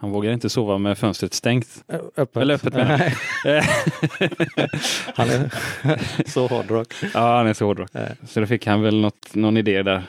Han vågar inte sova med fönstret stängt. Öppet. Eller öppet menar. Han är så hårdrock. Ja, han är så hårdrock. Så då fick han väl något, någon idé där.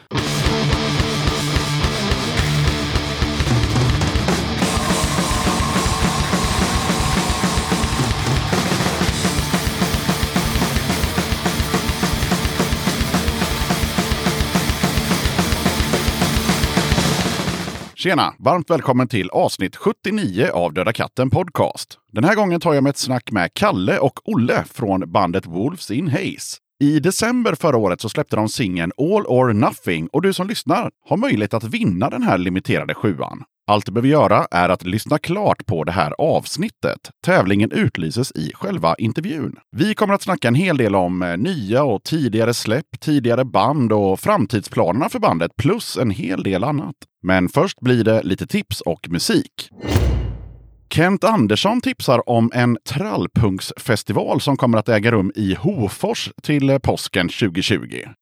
Tjena! Varmt välkommen till avsnitt 79 av Döda katten Podcast. Den här gången tar jag med ett snack med Kalle och Olle från bandet Wolves in Haze. I december förra året så släppte de singeln All or Nothing och du som lyssnar har möjlighet att vinna den här limiterade sjuan. Allt du behöver göra är att lyssna klart på det här avsnittet. Tävlingen utlyses i själva intervjun. Vi kommer att snacka en hel del om eh, nya och tidigare släpp, tidigare band och framtidsplanerna för bandet plus en hel del annat. Men först blir det lite tips och musik. Kent Andersson tipsar om en trallpunksfestival som kommer att äga rum i Hofors till eh, påsken 2020.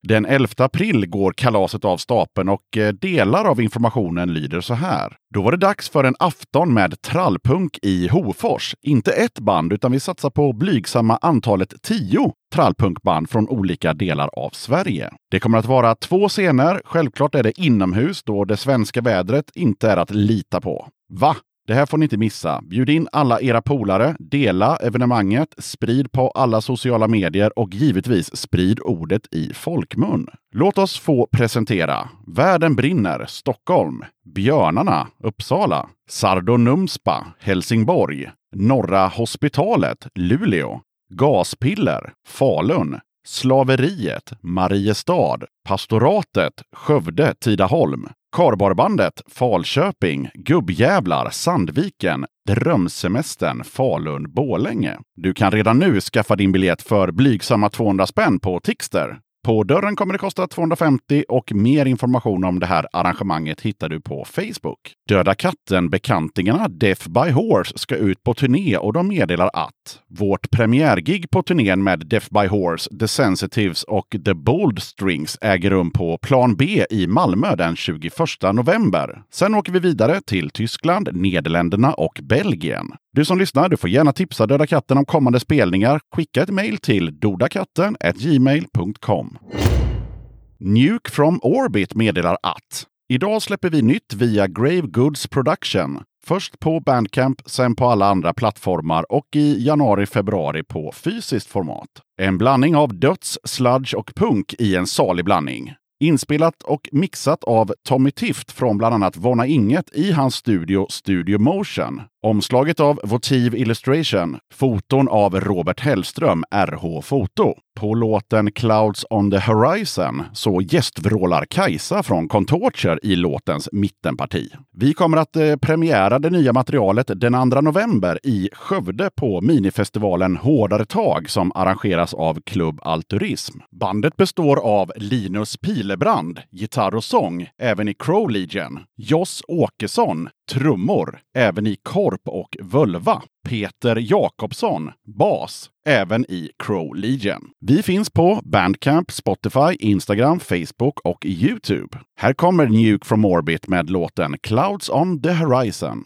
Den 11 april går kalaset av stapeln och eh, delar av informationen lyder så här. Då var det dags för en afton med trallpunk i Hofors. Inte ett band, utan vi satsar på blygsamma antalet tio trallpunkband från olika delar av Sverige. Det kommer att vara två scener. Självklart är det inomhus då det svenska vädret inte är att lita på. Va? Det här får ni inte missa. Bjud in alla era polare, dela evenemanget, sprid på alla sociala medier och givetvis sprid ordet i folkmun. Låt oss få presentera Världen brinner, Stockholm, Björnarna, Uppsala, Sardonumspa, Helsingborg, Norra hospitalet, Luleå, Gaspiller, Falun, Slaveriet, Mariestad, Pastoratet, Skövde, Tidaholm, Karbarbandet, Falköping, Gubbjävlar, Sandviken, Drömsemestern, Falun, Borlänge. Du kan redan nu skaffa din biljett för blygsamma 200 spänn på Tixter. På dörren kommer det kosta 250 och mer information om det här arrangemanget hittar du på Facebook. Döda katten-bekantingarna Death by Horse ska ut på turné och de meddelar att vårt premiärgig på turnén med Death by Horse, The Sensitives och The Bold Strings äger rum på Plan B i Malmö den 21 november. Sen åker vi vidare till Tyskland, Nederländerna och Belgien. Du som lyssnar, du får gärna tipsa Döda katten om kommande spelningar. Skicka ett mejl till dodakatten gmail.com. Nuke from Orbit meddelar att Idag släpper vi nytt via Grave Goods Production. Först på Bandcamp, sen på alla andra plattformar och i januari-februari på fysiskt format. En blandning av döds, sludge och punk i en salig blandning. Inspelat och mixat av Tommy Tift från bland annat Vonna Inget i hans studio Studio Motion. Omslaget av Votive Illustration. Foton av Robert Hellström, RH Foto. På låten Clouds on the Horizon så gästvrålar Kajsa från Contorture i låtens mittenparti. Vi kommer att eh, premiära det nya materialet den 2 november i Skövde på minifestivalen Hårdare tag som arrangeras av Klubb Alturism. Bandet består av Linus Pilebrand, gitarr och sång, även i Crow Legion, Joss Åkesson, trummor, även i Korp och Völva. Peter Jakobsson, bas, även i Crow Legion. Vi finns på Bandcamp, Spotify, Instagram, Facebook och Youtube. Här kommer Nuke from Orbit med låten Clouds on the Horizon.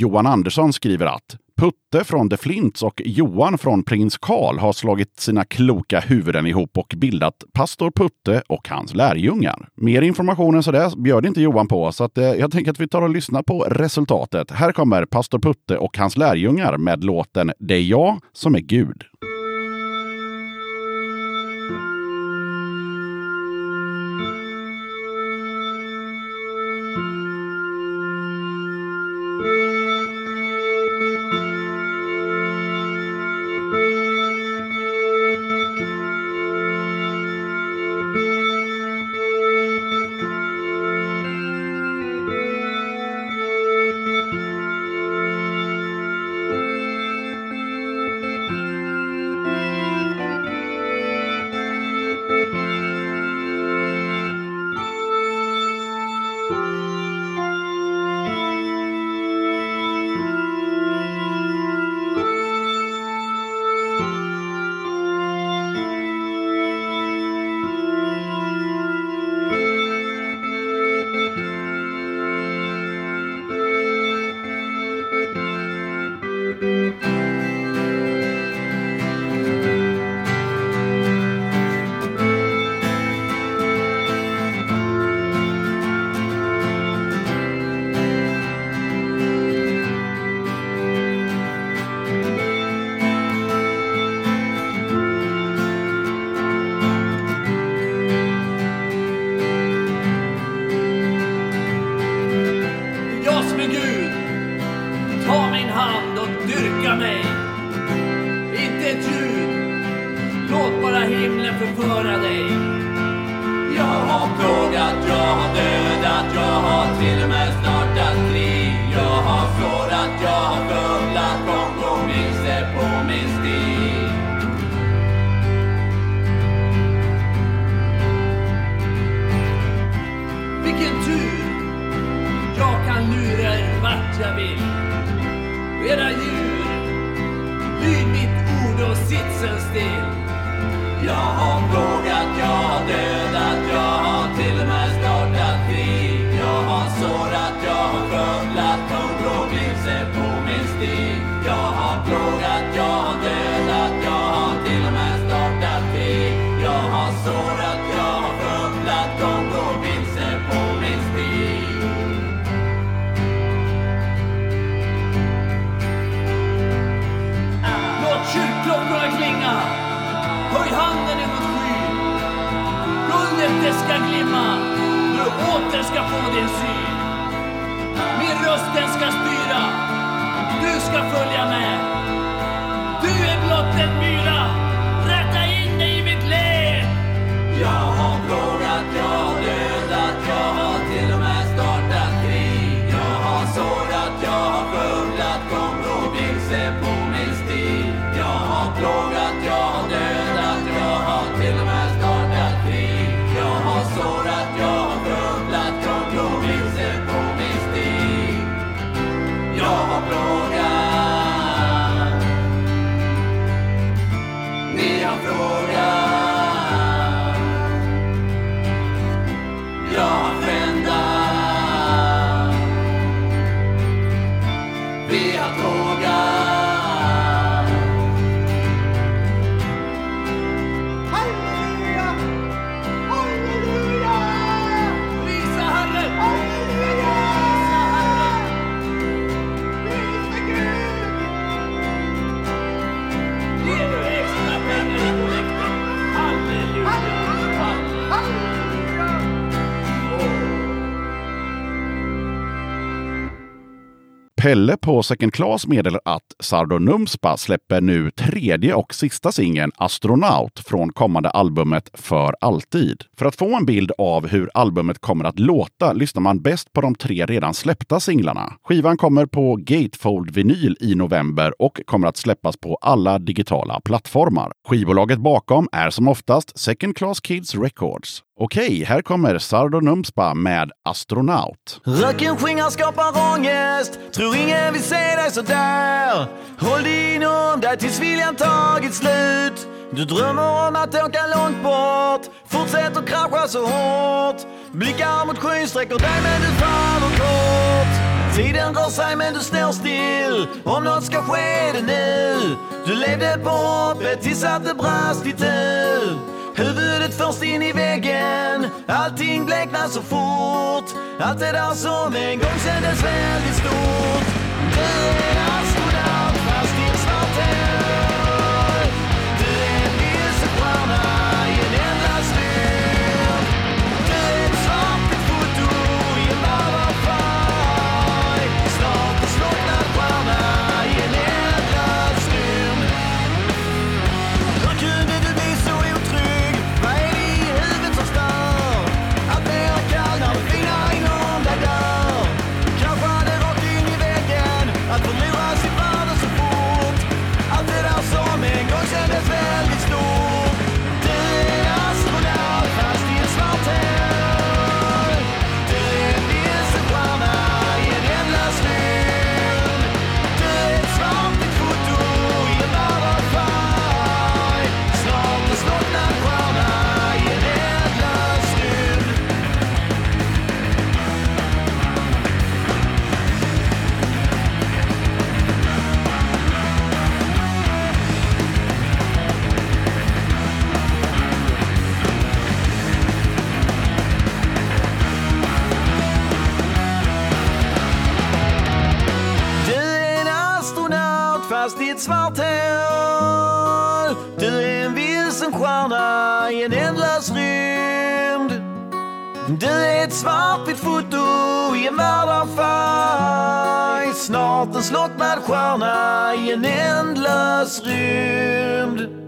Johan Andersson skriver att Putte från The Flints och Johan från Prins Karl har slagit sina kloka huvuden ihop och bildat Pastor Putte och hans lärjungar. Mer information än så där bjöd inte Johan på, så att, eh, jag tänker att vi tar och lyssnar på resultatet. Här kommer Pastor Putte och hans lärjungar med låten Det är jag som är Gud. Era djur, lyd mitt ord och sitt sen still. Jag har plågat, ska glimma. Du åter ska få din syn. Min röst den ska styra. Du ska följa med. Du är blott en myra. Pelle på Second Class meddelar att Sardo Numspa släpper nu tredje och sista singeln Astronaut från kommande albumet För alltid. För att få en bild av hur albumet kommer att låta lyssnar man bäst på de tre redan släppta singlarna. Skivan kommer på Gatefold-vinyl i november och kommer att släppas på alla digitala plattformar. Skivbolaget bakom är som oftast Second Class Kids Records. Okej, här kommer Sardo Numspa med Astronaut. Röken skingrar skapar ångest. Tror ingen vill se dig sådär. Håll dig inom dig tills viljan tagit slut. Du drömmer om att åka långt bort. Fortsätt att krascha så hårt. Blickar mot skyn sträcker dig men du faller kort. Tiden rör sig men du står still. Om något ska ske det nu. Du levde på hoppet tills att det brast itu. Huvudet först in i väggen. Allting bleknar så fort. Allt det där som en gång kändes väldigt stort. Det är alltså i ett svart hål. Du är en vilsen stjärna i en ändlös rymd. Du är ett svartvitt foto i en värld av färg. Snart en slocknad stjärna i en ändlös rymd.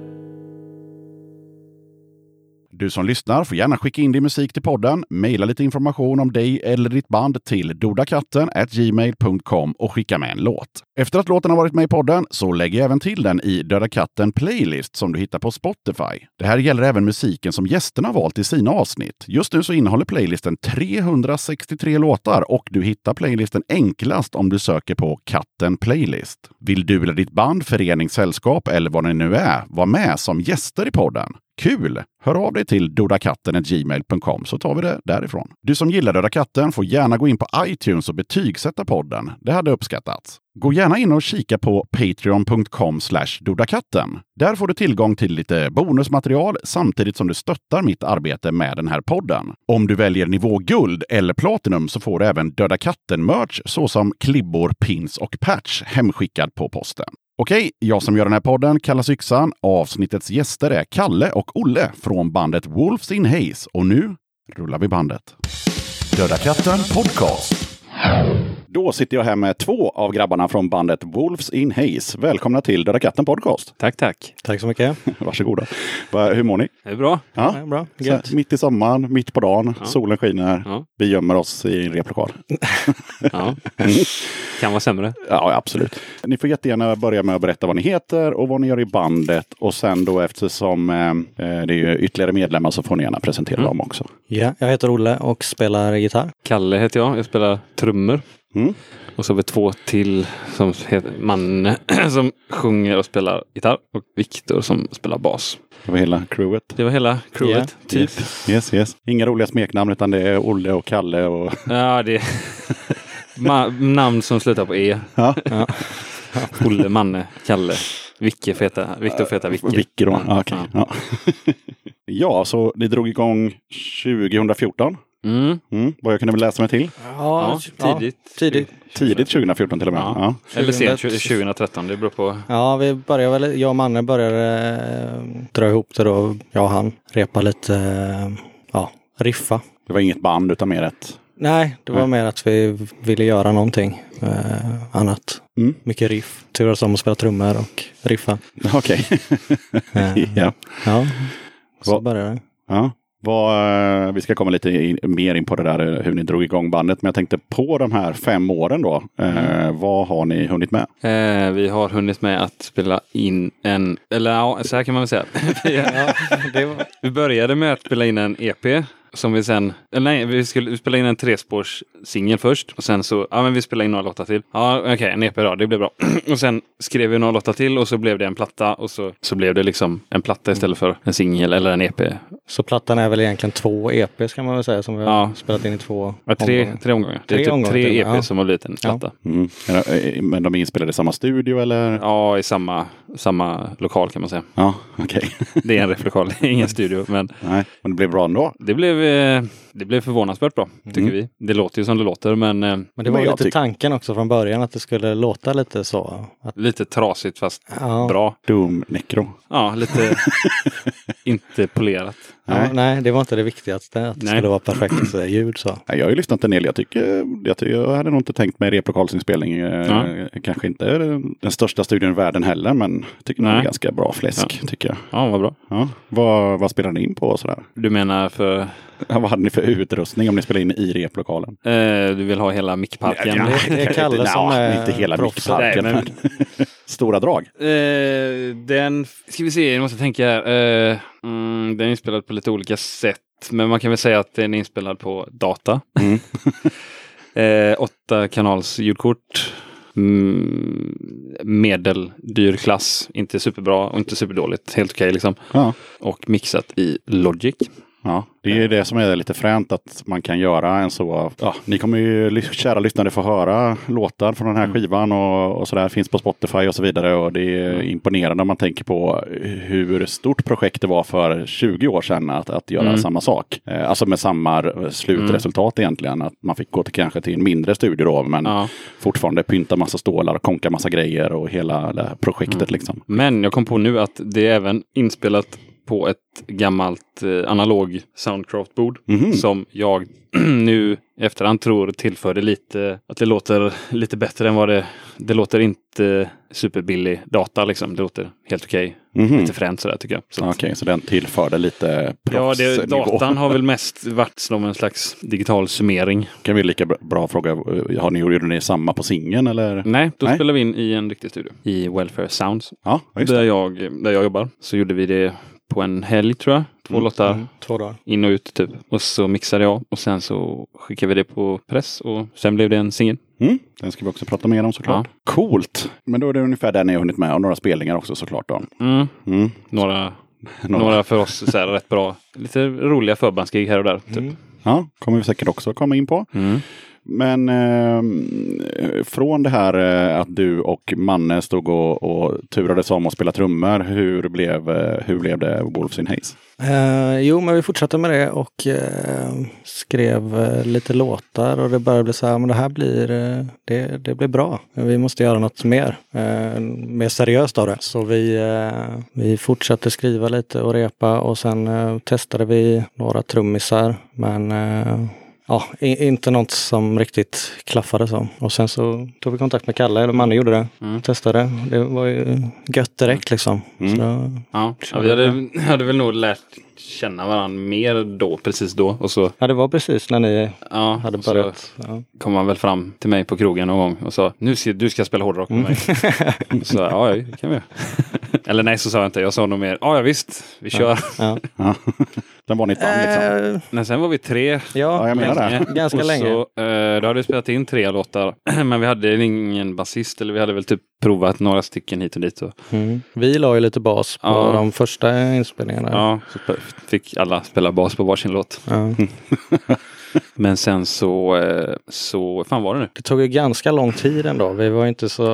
Du som lyssnar får gärna skicka in din musik till podden, mejla lite information om dig eller ditt band till dodakatten gmail.com och skicka med en låt. Efter att låten har varit med i podden så lägger jag även till den i Döda katten Playlist som du hittar på Spotify. Det här gäller även musiken som gästerna har valt i sina avsnitt. Just nu så innehåller playlisten 363 låtar och du hittar playlisten enklast om du söker på Katten Playlist. Vill du eller ditt band, förening, sällskap eller vad det nu är vara med som gäster i podden? Kul! Hör av dig till dodakatten.gmail.com så tar vi det därifrån. Du som gillar Döda katten får gärna gå in på iTunes och betygsätta podden. Det hade uppskattats. Gå gärna in och kika på patreon.com dodakatten. Där får du tillgång till lite bonusmaterial samtidigt som du stöttar mitt arbete med den här podden. Om du väljer nivå guld eller platinum så får du även Döda katten-merch såsom klibbor, pins och patch hemskickad på posten. Okej, jag som gör den här podden kallas Yxan. Avsnittets gäster är Kalle och Olle från bandet Wolves in Haze. Och nu rullar vi bandet. Döda katten podcast. Då sitter jag här med två av grabbarna från bandet Wolves in Haze. Välkomna till Döda katten podcast. Tack, tack. Tack så mycket. Varsågoda. Va, hur mår ni? Det är bra. Ja, Ja, bra. så Gött. mitt i sommaren, mitt på dagen, solen skiner. Ja. Vi gömmer oss i en replokal. Ja. Kan vara sämre. Ja, absolut. Ni får jättegärna börja med att berätta vad ni heter och vad ni gör i bandet. Och sen då eftersom eh, eh, det är ju ytterligare medlemmar så får ni gärna presentera dem också. Ja, jag heter Olle och spelar gitarr. Kalle heter jag. Jag spelar trummor. Mm. Och så har vi två till som heter Manne som sjunger och spelar gitarr. Och Viktor som spelar bas. Det var hela crewet. Det var hela crewet. Typ. Yes. yes, yes. Inga roliga smeknamn utan det är Olle och Kalle och... Ja, det är namn som slutar på E. Ja. Ja. Olle, Manne, Kalle, Vicke får heta, Viktor får heta Vicke. Vicke då. Ja, Ja, ja. ja. ja, så det drog igång 2014. Mm. Mm. Vad jag kunde väl läsa mig till. Ja, tidigt. tidigt. Tidigt 2014 till och med. Ja. Ja. Eller sent 2013. 2013, det beror på. Ja, vi började väl, jag och Manne började eh, dra ihop det då. Jag och han repa lite, eh, ja, riffa. Det var inget band utan mer ett... Nej, det var Nej. mer att vi ville göra någonting eh, annat. Mm. Mycket riff. Turas om att spela trummor och riffa. Okej. Eh, ja. Ja, så Vad- började det. Ja. Vad, eh, vi ska komma lite in, mer in på det där eh, hur ni drog igång bandet. Men jag tänkte på de här fem åren då. Eh, vad har ni hunnit med? Eh, vi har hunnit med att spela in en, eller ja, så här kan man väl säga. Vi- Ja, var, vi började med att spela in en EP Som vi sen, eller nej, vi skulle spela in en trespårssingel först. Och sen så, ja men vi spelar in några låtar till. Ja okej, en EP då, det blir bra. och sen skrev vi några låtar till och så blev det en platta. Och så, så blev det liksom en platta istället för en singel eller en EP. Så plattan är väl egentligen två EPs kan man väl säga som vi har Ja. spelat in i två Ja, tre, omgångar. tre omgångar. Det är Tre typ omgångar tre till, EP ja. som har blivit en Ja. platta. Mm. Eh, Men de är inspelade i samma studio eller? Ja, i samma, samma lokal kan man säga. Ja, okej. Det är en är ingen studio. Men Nej, men det blev bra ändå. det blev, eh, det blev förvånansvärt bra, tycker Mm. vi. Det låter ju som det låter, men eh, Men det var lite tyck- tanken också från början att det skulle låta lite så. Att, lite trasigt fast ja, bra. Doom Necro. Ja, lite inte polerat. Ja, Nej. nej. det var inte det viktigaste. Att det Nej. skulle vara perfekt ljud så. Nej, Jag har ju lyssnat en del. Jag, tycker, jag, tycker, jag hade nog inte tänkt mig replokalsinspelning. Ja. Eh, Kanske inte den, den största studion i världen heller, men jag tycker nog det är Nej. ganska bra fläsk. Tycker jag. Ja, vad bra. Ja. Vad, vad spelar ni in på sådär? Du menar för Ja, vad hade ni för utrustning om ni spelade in i replokalen? eh, du vill ha hela mickparken? Ja, Det- det är Kalle som är Inte hela mickparken, men stora drag. Eh, den, ska vi se, jag måste tänka här. Eh, mm, den är inspelad på lite olika sätt. Men man kan väl säga att den är inspelad på data. Mm. eh, åtta kanals ljudkort. Mm, medeldyr klass. Inte superbra och inte superdåligt. Helt okej liksom. Ja. Och mixat i Logic. Ja, det är det som är lite fränt att man kan göra en så. Ja, ni kommer ju kära lyssnare få höra låtar från den här skivan och, och så där finns på Spotify och så vidare. Och det är imponerande om man tänker på hur stort projekt det var för 20 år sedan att, att göra Mm. samma sak. Eh, alltså med samma slutresultat egentligen. Att man fick gå till kanske till en mindre studio då, men Ja. fortfarande pynta massa stålar, konka massa grejer och hela det här projektet liksom. Men jag kom på nu att det är även inspelat på ett gammalt eh, analog Soundcraft-bord. Mhm. Som jag nu efterhand tror tillförde lite, att det låter lite bättre än vad det, det låter inte superbillig data liksom. Det låter helt okej. Mhm. Lite fränt sådär tycker jag. Så Okej, så den tillförde lite Ja, det, proffsnivå. datan har väl mest varit som en slags digital summering. Kan vi lika bra, fråga, har ni, gjorde ni samma på singeln eller? Nej, då Nej. spelade vi in i en riktig studio. I Welfare Sounds. Ja. Där jag, där jag jobbar. Så gjorde vi det på en helg tror jag. Två Mm. låtar. Mm, två dagar. in och ut typ. Och så mixade jag och sen så skickade vi det på press och sen blev det en singel. Mm, den ska vi också prata mer om såklart. Coolt! Men då är det ungefär där ni har hunnit med och några spelningar också såklart. Då. Mm. Mm. Några, Några. några för oss så här, rätt bra, lite roliga förbandsgig här och där. Typ. Mm. Ja, kommer vi säkert också komma in på. Men eh, från det här eh, att du och Manne stod och, och turades om att spela trummor. Hur blev, eh, hur blev det Wolves in Haze? Eh, jo, men vi fortsatte med det och eh, skrev eh, lite låtar och det började bli så här, men det här blir, eh, det, det blir bra. Vi måste göra något mer, eh, mer seriöst av det. Så vi, eh, vi fortsatte skriva lite och repa och sen eh, testade vi några trummisar. Men eh, Ja, inte något som riktigt klaffade så. Och sen så tog vi kontakt med Kalle, eller Manne gjorde det. Mm. Testade. Det var ju gött direkt liksom. Mm. Så, Ja, ja, vi hade, hade väl nog lärt känna varandra mer då, precis då. Och så, ja, det var precis när ni ja, hade börjat. Ja. kom han väl fram till mig på krogen någon gång och sa nu ska, du ska spela hårdrock med mig. så ja, det kan vi. Eller nej, så sa jag inte. Jag sa nog mer, ja, ja visst, vi kör. Ja. Ja. Den var ni ett band liksom. Eh, Men sen var vi tre Ja, ja, jag menar det. ganska länge. Så, eh, då hade vi spelat in tre låtar. Men vi hade ingen basist eller vi hade väl typ provat några stycken hit och dit. Och, Mm. Vi la ju lite bas på Ja. de första inspelningarna. ja, så fick alla spela bas på varsin låt. Ja. Men sen så, eh, så, fan var det nu? Det tog ju ganska lång tid ändå. Vi var inte så...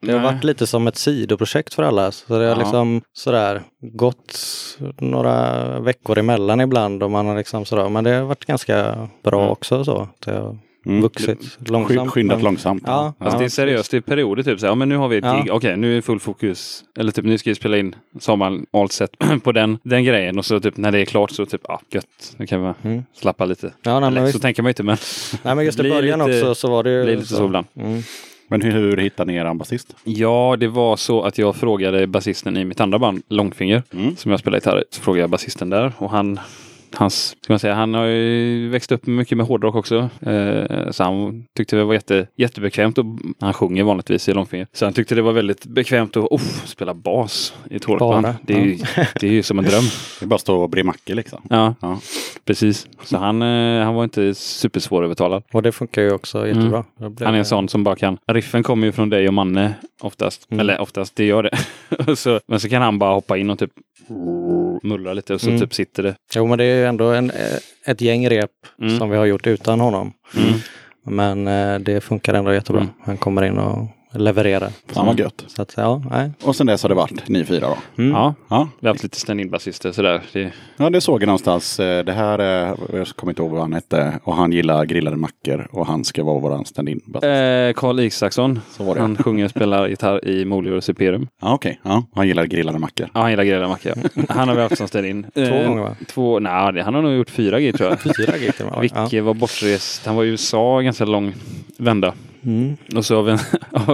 Det har varit lite som ett sidoprojekt för alla. Så det har Ja. liksom sådär gått några veckor emellan ibland och man har liksom sådär. Men det har varit ganska bra Mm. också så. Det har Mm. vuxit långsamt. Skyndat men- långsamt. Ja, ja, det är seriöst i perioder typ så här, ja men nu har vi ett Ja. gig, okej nu är full fokus. Eller typ nu ska vi spela in, så har man allt sett på den, den grejen och så typ när det är klart så typ, ja gött, nu kan vi Mm. slappa lite. Ja, nej, men Eller, så visst. tänker man ju inte men Nej men just i början lite- också så var det ju blir lite så ibland. Mm. Men hur, hur hittade ni er basist? Ja, det var så att jag frågade basisten i mitt andra band, Långfinger, Mm. som jag spelar gitarr i. Så frågade jag basisten där och han hans, ska man säga, han har ju växt upp mycket med hårdrock också. Eh, så han tyckte det var jätte, jättebekvämt och han sjunger vanligtvis i långfinger. Så han tyckte det var väldigt bekvämt att oh, spela bas i ett hårdrockband. Bara, Det, är ju- det är ju som en dröm. Det är bara att stå och bre mackor liksom. Ja, Ja. precis. Så han, eh, han var inte supersvårövertalad. Och det funkar ju också jättebra. Då blir Han är en sån som bara kan. Riffen kommer ju från dig och Manne oftast. Mm. Eller oftast, det gör det. Så, men så kan han bara hoppa in och typ mullra lite och så Mm. typ sitter det. Jo, men det är ju ändå en, ett gäng rep Mm. som vi har gjort utan honom. Mm. Men eh, det funkar ändå jättebra. Mm. Han kommer in och levererar. Fan vad gött. Så att, ja, nej. Och sen dess har det varit ni fyra då? Mm. Ja, Ja, vi har haft lite stand-in basister sådär. Det, ja det såg jag någonstans. Eh, Det här, är- jag kommer inte ihåg vad han hette. Och han gillar grillade mackor och han ska vara våran stand-in. basist. Eh, Carl Isaksson. Så var det. Han sjunger och spelar gitarr i Molior och Superium. Ja, okej. Ja, han gillar grillade mackor. Ja, han gillar grillade mackor. Ja. Han har vi haft som stand-in. Två Eh, gånger va? Två, nej, han har nog gjort fyra gig tror jag. Fyra och med, va? Vicke var bortrest. Han var i USA ganska lång vända. Mm. Och så av en,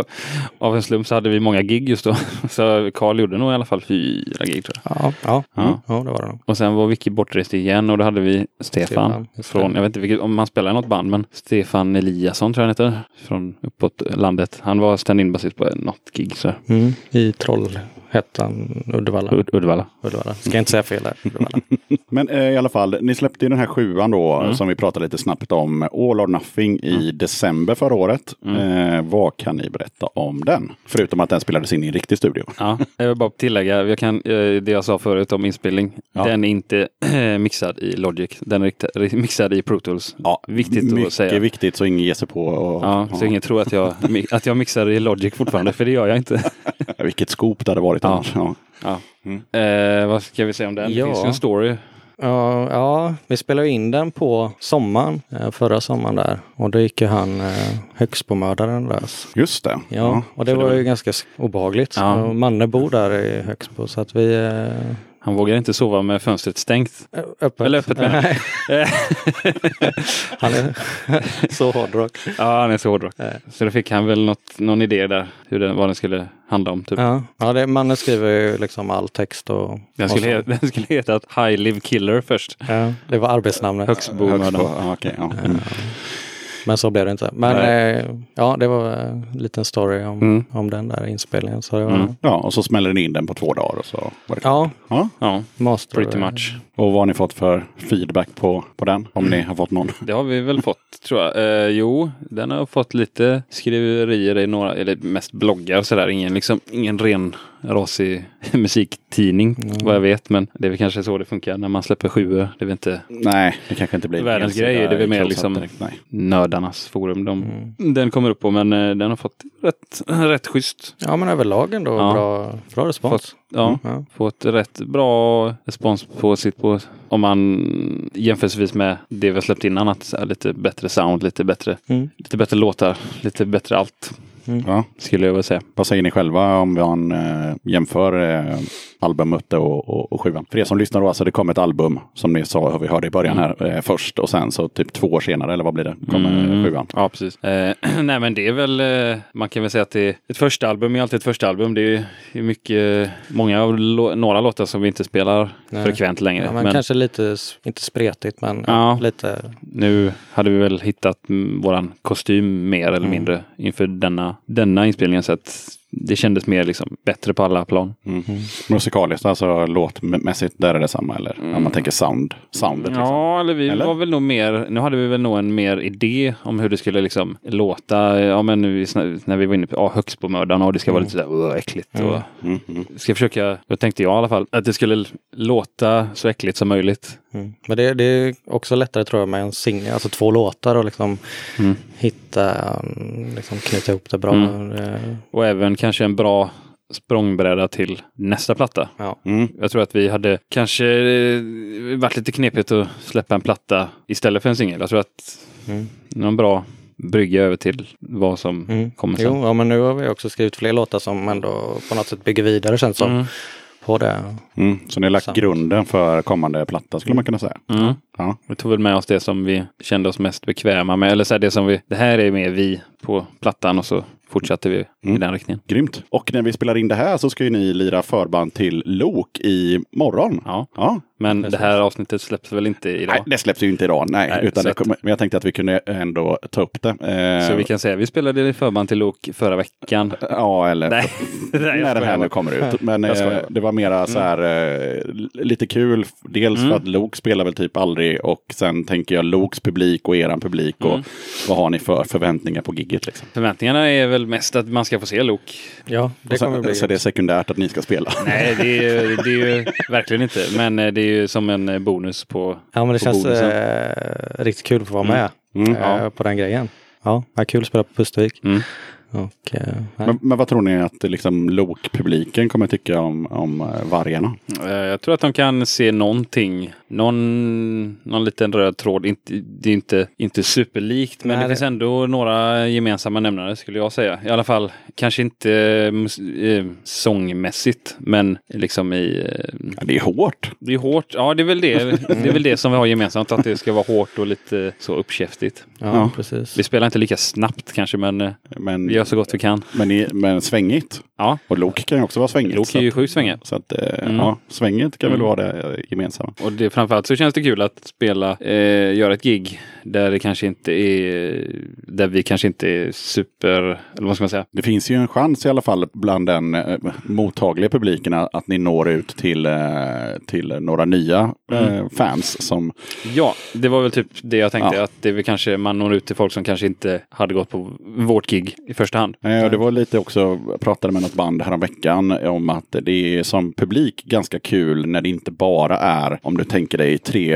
av en slump så hade vi många gig just då. Så Carl gjorde nog i alla fall fyra gig tror jag. Ja, ja. Ja. Mm. ja, det var det nog. Och sen var Vicky bortrest igen och då hade vi Stefan. Från, jag vet inte vilket, om han spelar i något band, men Stefan Eliasson tror jag han heter. Från uppåt landet. Han var stand-in basist på något gig. Så. Mm. I Trollhättan, Uddevalla. Ud- Uddevalla. Uddevalla. Ska inte säga fel där. Men eh, i alla fall, ni släppte ju den här sjuan då Mm. som vi pratade lite snabbt om. All or Nothing i december förra året. Mm. Eh, vad kan ni berätta om den? Förutom att den spelades in i en riktig studio. Ja, jag vill bara tillägga, jag kan, eh, det jag sa förut om inspelning. Ja. Den är inte mixad i Logic. Den är mixad i Pro Tools. Ja, Viktigt mycket att säga. viktigt så ingen ger sig på. Och, Ja, så ingen tror att jag, att jag mixar i Logic fortfarande, för det gör jag inte. Vilket skop det hade varit Ja. annars. Ja. Ja. Mm. Eh, vad ska vi säga om den? Ja. Det finns ju en story. Ja, ja, vi spelade in den på sommaren, eh, förra sommaren där. Och då gick ju han eh, Högsbomördaren lös. Just det. Ja, och det så var ju ganska obehagligt. Ja. Manne bor där i Högsbo så att vi... Eh, Han vågar inte sova med fönstret stängt. öppet. Eller öppet. Nej, han är så hårdrock. Ja, han är så hårdrock. Nej. Så då fick han väl något, någon idé där, hur den, vad den skulle handla om. Typ. Ja, ja det, Manne skriver ju liksom all text och... Den, och skulle, he- den skulle heta High Live Killer först. Ja, det var arbetsnamnet. Högsbo. Högsbo. Ja, okej, ja. Mm. Men så blev det inte. Men eh, ja, det var en liten story om, Mm. om den där inspelningen. Så det var, Mm. ja, och så smäller ni in den på två dagar. Och så var det Ja, ja. Ja, master. pretty much. Och vad har ni fått för feedback på, på den? Om ni har fått någon. Det har vi väl fått, tror jag. Eh, jo, den har fått lite skriverier i några, eller mest bloggar och sådär. Ingen, liksom, ingen ren rasig musiktidning, vad jag vet. Men det är väl kanske så det funkar när man släpper sjuor. Det är väl inte Nej, det kanske inte blir Världens grej, det är väl mer liksom- direkt, nördarnas forum. De, Den kommer upp på, men eh, den har fått rätt, rätt schysst. Ja, men överlag ändå Ja. bra, bra respons. Fått, ja, Ja. fått rätt bra respons på sitt, på, om man jämförelsevis med det vi har släppt innan. Att lite bättre sound, lite bättre, Mm. lite bättre låtar, lite bättre allt. Ja. Skulle jag vilja säga. Vad säger ni själva om man eh, jämför eh, albumet och, och, och sjuan? För er som lyssnar då, alltså det kom ett album som ni sa, vi hörde i början här, eh, först och sen så typ två år senare, eller vad blir det, kommer Mm. sjuan. Ja, precis. Eh, nej, men det är väl, eh, man kan väl säga att det är ett första album är alltid ett första album. Det är ju mycket, många av lå- några låtar som vi inte spelar Nej. frekvent längre. Ja, men, men kanske lite, inte spretigt, men Ja. ja. lite. nu hade vi väl hittat mm, våran kostym mer eller Mm. mindre inför denna, denna inspelningen. Så att det kändes mer liksom bättre på alla plan. Mm. Musikaliskt, alltså låtmässigt, där är det samma eller? Om man tänker sound, soundet. Liksom. Ja, eller vi Eller? var väl nog mer, nu hade vi väl nog en mer idé om hur det skulle liksom låta. Ja, men nu, när vi var inne på ja, Högsbomördarna och det ska vara lite sådär "Åh, äckligt. Och, Mm, mm. ska försöka, då tänkte jag i alla fall, att det skulle låta så äckligt som möjligt. Mm. Men det, det är också lättare tror jag med en singel, alltså två låtar och liksom Mm. Hitta, mm, liksom knyta ihop det bra. Mm. Eh, Och även kanske en bra språngbräda till nästa platta. Ja. Mm. Jag tror att vi hade kanske eh, varit lite knepigt att släppa en platta istället för en singel. Jag tror att Mm. någon bra brygga över till vad som Mm. kommer sen. Jo, ja, men nu har vi också skrivit fler låtar som ändå på något sätt bygger vidare känns som Mm. På det. Mm. Så ni har lagt Sant. grunden för kommande platta skulle man kunna säga. Mm. Ja. Vi tog väl med oss det som vi kände oss mest bekväma med. Eller så här, det som vi, det här är mer vi på plattan och så fortsatte vi i Mm. den riktningen. Grymt. Och när vi spelar in det här så ska ju ni lira förband till Lok i morgon. Ja. Ja. Men det här avsnittet släpps väl inte idag? Nej, det släpps ju inte idag. Nej, Nej, utan det kommer, men jag tänkte att vi kunde ändå ta upp det. Eh, Så vi kan säga, vi spelade i förband till Lok förra veckan. Ja, eller Nej, Nej när den här nu kommer ut. Men eh, det var mera så här eh, lite kul. Dels Mm. för att Lok spelar väl typ aldrig och sen tänker jag Loks publik och eran publik och Mm. vad har ni för förväntningar på gigget liksom? Förväntningarna är väl mest att man ska få se Lok. Ja, det Och kommer sen, bli så det är sekundärt att ni ska spela. Nej, det är, ju- det är ju verkligen inte. Men eh, det är ju som en eh, bonus på... Ja, men det känns eh, riktigt kul att få vara med Mm. eh, Ja. på den grejen. Ja, vad kul att spela på Pustervik. Mm. Och, eh. Men, men vad tror ni att liksom, Lok-publiken kommer tycka om, om eh, vargarna? Jag tror att de kan se någonting. Någon, någon liten röd tråd. Inte, det är inte, inte superlikt men Nej, det, det- finns ändå några gemensamma nämnare skulle jag säga. I alla fall kanske inte eh, sångmässigt men liksom i... eh, Ja, det är hårt. Det är hårt. Ja det är väl det. Det är väl det som vi har gemensamt. Att det ska vara hårt och lite så uppkäftigt. ja, ja. precis. Vi spelar inte lika snabbt kanske men eh, Men, vi gör så gott vi kan. men, i, men svängigt. Ja, Och Lok kan ju också vara svängigt. Lok är ju sjukt svängigt. Så att, eh, Mm. ja, svänget kan väl Mm. vara det gemensamma. Och det, framförallt så känns det kul att spela, eh, göra ett gig där det kanske inte är, där vi kanske inte är super, eller vad ska man säga? Det finns ju en chans i alla fall bland den eh, mottagliga publiken att ni når ut till, eh, till några nya Mm. eh, fans som Ja, det var väl typ det jag tänkte, Ja. att det är kanske man når ut till folk som kanske inte hade gått på vårt gig i första hand. Eh, och det var lite också, jag pratade med något band häromveckan om att det är som publik ganska kul när det inte bara är, om du tänker dig tre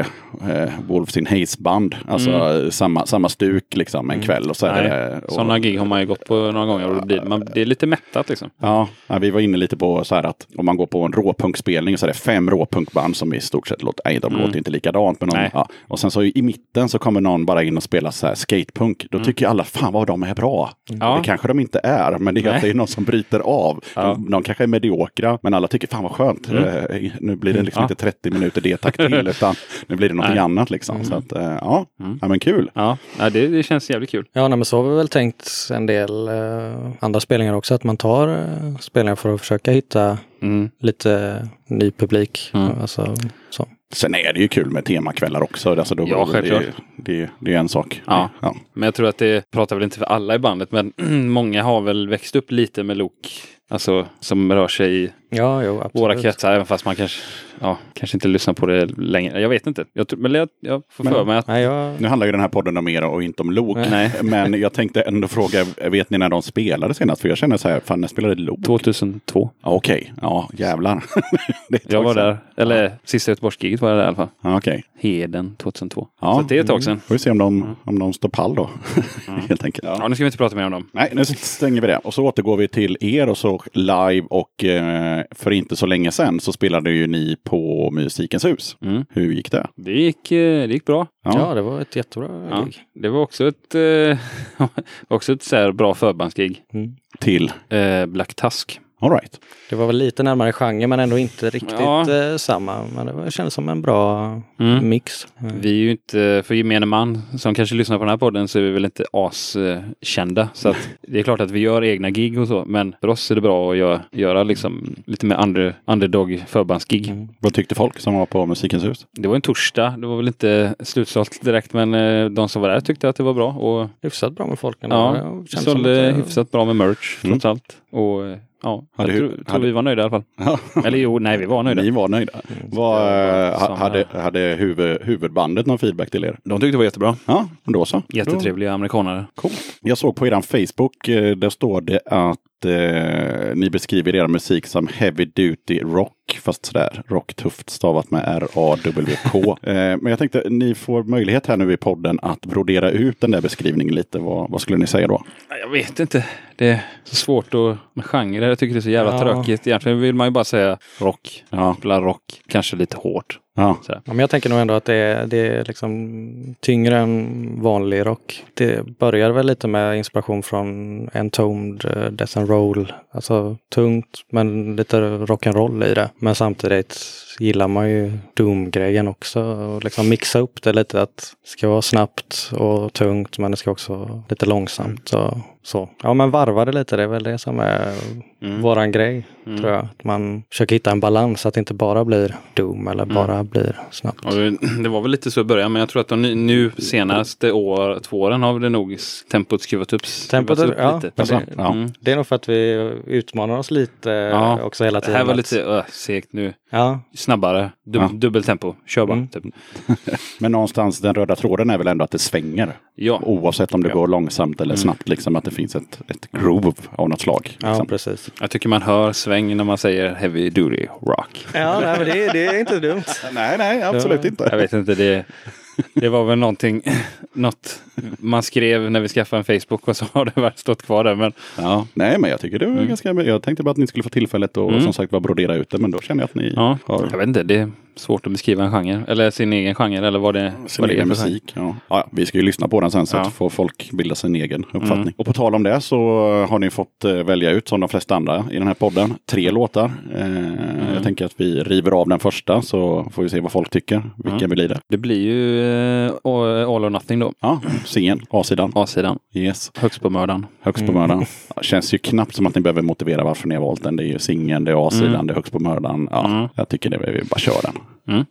eh, Wolves in Haze-band, alltså samma, samma stuk liksom en kväll. Och så är Nej, det, och, Sådana gig har man ju gått på några gånger och det, blir, man, det är lite mättat liksom. Ja, ja, vi var inne lite på så här att om man går på en råpunkspelning så är det fem råpunkband som i stort sett låter, nej de låter inte likadant. Men Nej. ja. Och sen så i mitten så kommer någon bara in och spelar så här skatepunk. Då tycker alla, fan vad de är bra. Ja. Det kanske de inte är, men det är, Nej. att det är någon som bryter av. De, de kanske är mediokra, men alla tycker, fan vad skönt. Eh, nu blir det liksom Ja. inte 30 minuter D-takt till, utan nu blir det Nej. annat liksom. Så att, eh, ja, ja, men kul. Ja, ja det, det känns jävligt kul. Ja, nej, men så har vi väl tänkt en del eh, andra spelningar också, att man tar eh, spelningar för att försöka hitta Mm. lite ny publik. Mm. Alltså, så. Sen är det ju kul med temakvällar också. Alltså då, Ja, det, självklart. det, det är en sak. Ja. Ja. Men jag tror att det pratar väl inte för alla i bandet, men många har väl växt upp lite med lok. Alltså som rör sig i Ja, jo, våra kretsar, även fast man kanske, ja, kanske inte lyssnar på det längre. Jag vet inte. Jag, men jag, jag får Men- för mig att Nej, jag, Nu handlar ju den här podden om er och inte om Lok. Nej. Men jag tänkte ändå fråga, vet ni när de spelade senast? För jag känner så här, fan när spelade Lok? 2002. Ja, Okej, ja jävlar. Jag var där, eller sista Göteborgsgiget var jag där i alla fall. Ja, Okej. Heden 2002. Ja. Så det är ett tag sedan. Får vi se om de, om de står pall då. Helt enkelt. Ja, nu ska vi inte prata mer om dem. Nej, nu stänger vi det. Och så återgår vi till er och så live och eh, för inte så länge sedan så spelade ju ni på Musikens hus. Mm. Hur gick det? Det gick, eh, det gick bra. ja. det var ett jättebra Ja. gig. Det var också ett, eh, också ett så här bra förbandsgig. Mm. Till? Eh, Black Tusk. All right. Det var väl lite närmare genre men ändå inte riktigt Ja. eh, samma. Men det var, kändes som en bra Mm. mix. Mm. Vi är ju inte, för gemene man som kanske lyssnar på den här podden så är vi väl inte askända. Så att det är klart att vi gör egna gig och så. Men för oss är det bra att göra, göra liksom lite mer under, underdog förbandsgig. Mm. Vad tyckte folk som var på Musikens hus? Det var en torsdag. Det var väl inte slutsålt direkt men eh, de som var där tyckte att det var bra. Och Hyfsat bra med folk ja, sålde att det- hyfsat bra med merch Mm. trots allt. Och eh, ja, jag Hade hu- tror, tror hade- vi var nöjda i alla fall. Eller jo, nej vi var nöjda. Ni var nöjda. Det var eh, som, hade hade huvud, huvudbandet någon feedback till er? De tyckte det var jättebra. Ja, då så. Jättetrevliga amerikanare. Coolt. Jag såg på er Facebook, eh, där står det att eh, ni beskriver er musik som heavy duty rock. Fast sådär rock tufft stavat med R-A-W-K. eh, men jag tänkte ni får möjlighet här nu i podden att brodera ut den där beskrivningen lite. Vad, vad skulle ni säga då? Ja, Jag vet inte. Det är så svårt att, med genrer. Jag tycker det är så jävla Ja. tråkigt. Egentligen vill man ju bara säga rock. Ja, Spela rock. Kanske lite hårt. Ja. Ja, men jag tänker nog ändå att det är, det är liksom tyngre än vanlig rock. Det börjar väl lite med inspiration från Entombed, uh, Death and Roll. Alltså tungt men lite rock'n'roll i det. Men samtidigt gillar man ju Doom-grejen också. Och liksom mixa upp det lite. Att det ska vara snabbt och tungt men det ska också vara lite långsamt. Så så. Ja men varva det lite, det är väl det som är Mm. våran grej. Tror jag. Att man försöker hitta en balans så att det inte bara blir Doom eller bara blir snabbt. Och det- det var väl lite så i början, men jag tror att de nu senaste år, två åren har det nog tempot skruvats upp, Tempot, upp ja, lite. det, Ja. Mm. det är nog för att vi utmanar oss lite Ja. också hela Det tiden. här var lite uh, segt nu. Ja, Snabbare, dub Ja. dubbeltempo, kör bara. Mm. Typ. Men någonstans den röda tråden är väl ändå att det svänger. Ja, Oavsett om det Ja. går långsamt eller Mm. snabbt. Liksom att det finns ett, ett groove av något slag. ja Liksom. precis. jag tycker man hör sväng när man säger heavy duty rock. Ja, nej, men det, det är inte dumt. Nej, nej, absolut Ja. inte. Jag vet inte, det, det var väl någonting, något man skrev när vi skaffade en Facebook och så har det varit stått kvar där. Men Ja, nej, men jag tycker det var Mm. ganska... Jag tänkte bara att ni skulle få tillfället att Mm. som sagt var brodera ut det. Men då känner jag att ni ja, har jag vet inte, det svårt att beskriva en genre. Eller sin egen genre eller vad det, sin vad det är musik. Ja. Ja, vi ska ju lyssna på den sen så Ja. att får folk bilda sin egen uppfattning. Mm. Och på tal om det så har ni fått eh, välja ut, som de flesta andra i den här podden, tre låtar. Eh, Mm. Jag tänker att vi river av den första så får vi se vad folk tycker. Vilken Mm. blir det? Det blir ju eh, All or Nothing då. Ja, singeln, A-sidan. A-sidan. Yes, Högst på mördaren. högst på Mm. mördaren. Ja, känns ju knappt som att ni behöver motivera varför ni har valt den. Det är ju singeln, det är A-sidan, Mm. det är högst på mördaren. Ja, Mm. Jag tycker det, vi bara kör den. Mm.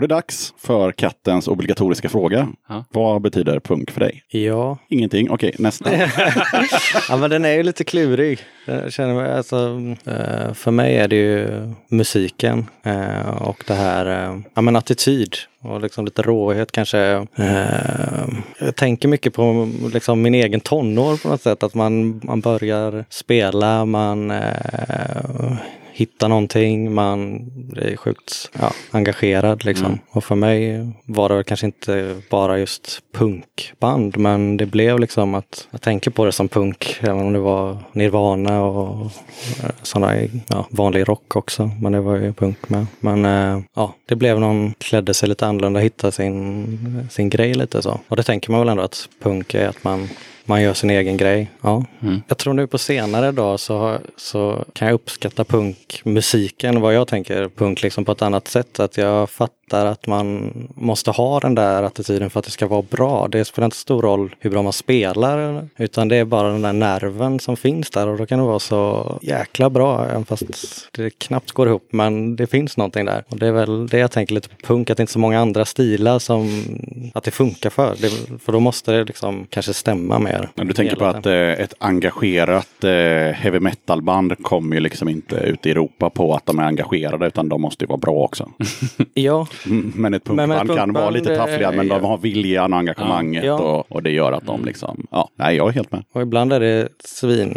Det dags för kattens obligatoriska fråga. Ja. Vad betyder punk för dig? Ja, Ingenting. Okej, nästa. ja men den är ju lite klurig. Jag känner mig, alltså, eh, för mig är det ju musiken eh, och det här, eh, ja men attityd och liksom lite råhet kanske. Jag tänker mycket på liksom min egen tonår på något sätt, att man, man börjar spela, man hittar någonting, man är sjukt ja, engagerad liksom. Och för mig var det kanske inte bara just punkband, men det blev liksom att jag tänker på det som punk, även om det var Nirvana och eh, sådana ja, vanlig rock också, men det var ju punk med. Men eh, ja, det blev någon, klädde sig lite annorlunda, hittade sin, sin grej lite så. Och det tänker man väl ändå att punk är att man man gör sin egen grej. Ja. Jag tror nu på senare dag så, så kan jag uppskatta punkmusiken, vad jag tänker punk liksom på ett annat sätt. Att jag fattar att man måste ha den där attityden för att det ska vara bra. Det spelar inte stor roll hur bra man spelar, utan det är bara den där nerven som finns där och då kan det vara så jäkla bra, även fast det knappt går ihop. Men det finns någonting där. Och det är väl det jag tänker lite på punk, att det inte är så många andra stilar som att det funkar för. Det, för då måste det liksom kanske stämma mer. Men du tänker på att eh, ett engagerat eh, heavy metal-band kommer ju liksom inte ut i Europa på att de är engagerade utan de måste ju vara bra också. Ja, Men ett Men punkband ett kan vara lite taffliga eh, men de ja. har viljan och engagemanget Ja. och, och det gör att de liksom, ja, nej jag är helt med. och ibland är det svin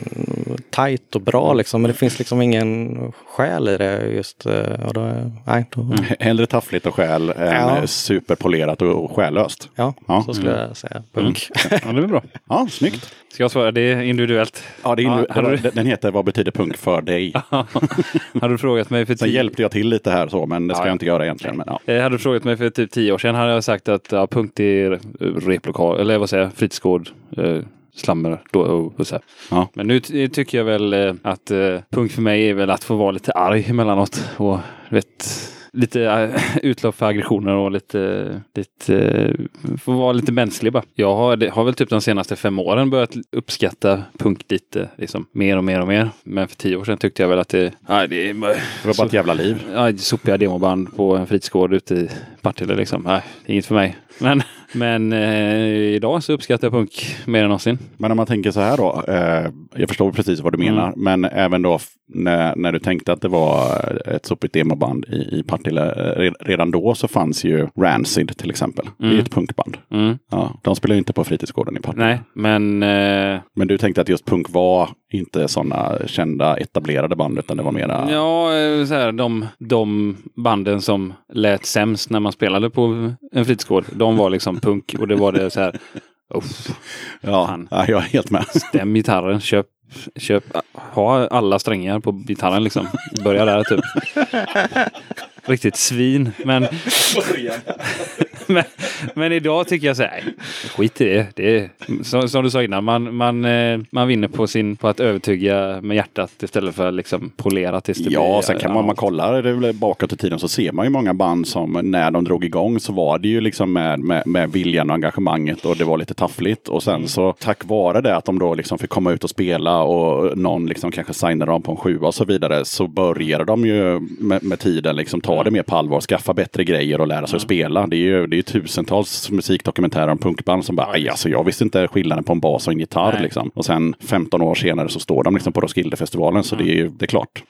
tajt och bra liksom, men det finns liksom ingen själ i det just. eh, Och då, nej, då, H- Hellre taffligt och själ än Ja. eh, superpolerat och själlöst. ja, Ja. så skulle jag säga. Punk. Ja, det är bra. Ja, snyggt. Ska jag svara? Det är individuellt. Ja, det är, Ja, hade du- Den heter Vad betyder punk för dig? Hade du frågat mig för Sen tio... hjälpte jag till lite här så, men det ska Ja, jag ja. inte göra egentligen. Men, ja. Eh, Hade du frågat mig för typ tio år sedan hade jag sagt att ja, punkt är replokal, eller vad säger jag, fritidsgård, eh, slammer då, och, så. Ja. Men nu ty- tycker jag väl eh, att eh, punkt för mig är väl att få vara lite arg emellanåt och vet, lite eh, utlopp för aggressioner och lite, lite eh, få vara lite mänsklig bara. Jag har, det, har väl typ de senaste fem åren börjat uppskatta punk lite, liksom mer och mer och mer. Men för tio år sedan tyckte jag väl att det, nej, det är Det var bara ett jävla liv. ja, sopiga demoband på en fritidsgård ute i Partille liksom. Nej, inget för mig. Men, men eh, idag så uppskattar jag punk mer än någonsin. Men om man tänker så här då. Eh, jag förstår precis vad du menar. Men även då när, när du tänkte att det var ett sopigt demoband i, i Partille. re- Redan då så fanns ju Rancid till exempel. Det är ju ett punkband. Mm. Ja, de spelar ju inte på fritidsgården i Partille. Nej, men eh, Men du tänkte att just punk var inte sådana kända etablerade band utan det var mera... ja, eh, så här, de, de banden som lät sämst när man spelade på en fritidsgård, de var liksom punk och det var det så här. Uff, ja, fan. ja, jag är helt med. stäm gitarren, köp, köp, ha alla strängar på gitarren liksom. Börja där typ. Riktigt svin, men men, men idag tycker jag så här, skit i det. det är, som, som du sa innan, man, man, eh, man vinner på, sin, på att övertyga med hjärtat istället för liksom polera tills det blir... Ja, sen kan man, man kollar det väl bakåt i tiden så ser man ju många band som när de drog igång så var det ju liksom med, med, med viljan och engagemanget och det var lite taffligt. Och sen så tack vare det att de då liksom fick komma ut och spela och någon liksom kanske signade dem på en sjua och så vidare så började de ju med, med tiden liksom ta det mer på allvar, skaffa bättre grejer och lära sig att spela. Det är ju det är ju tusentals musikdokumentärer om punkband som bara, aj alltså jag visste inte skillnaden på en bas och en gitarr Nej. liksom. Och sen 15 år senare så står de liksom på Roskildefestivalen så det är ju det är klart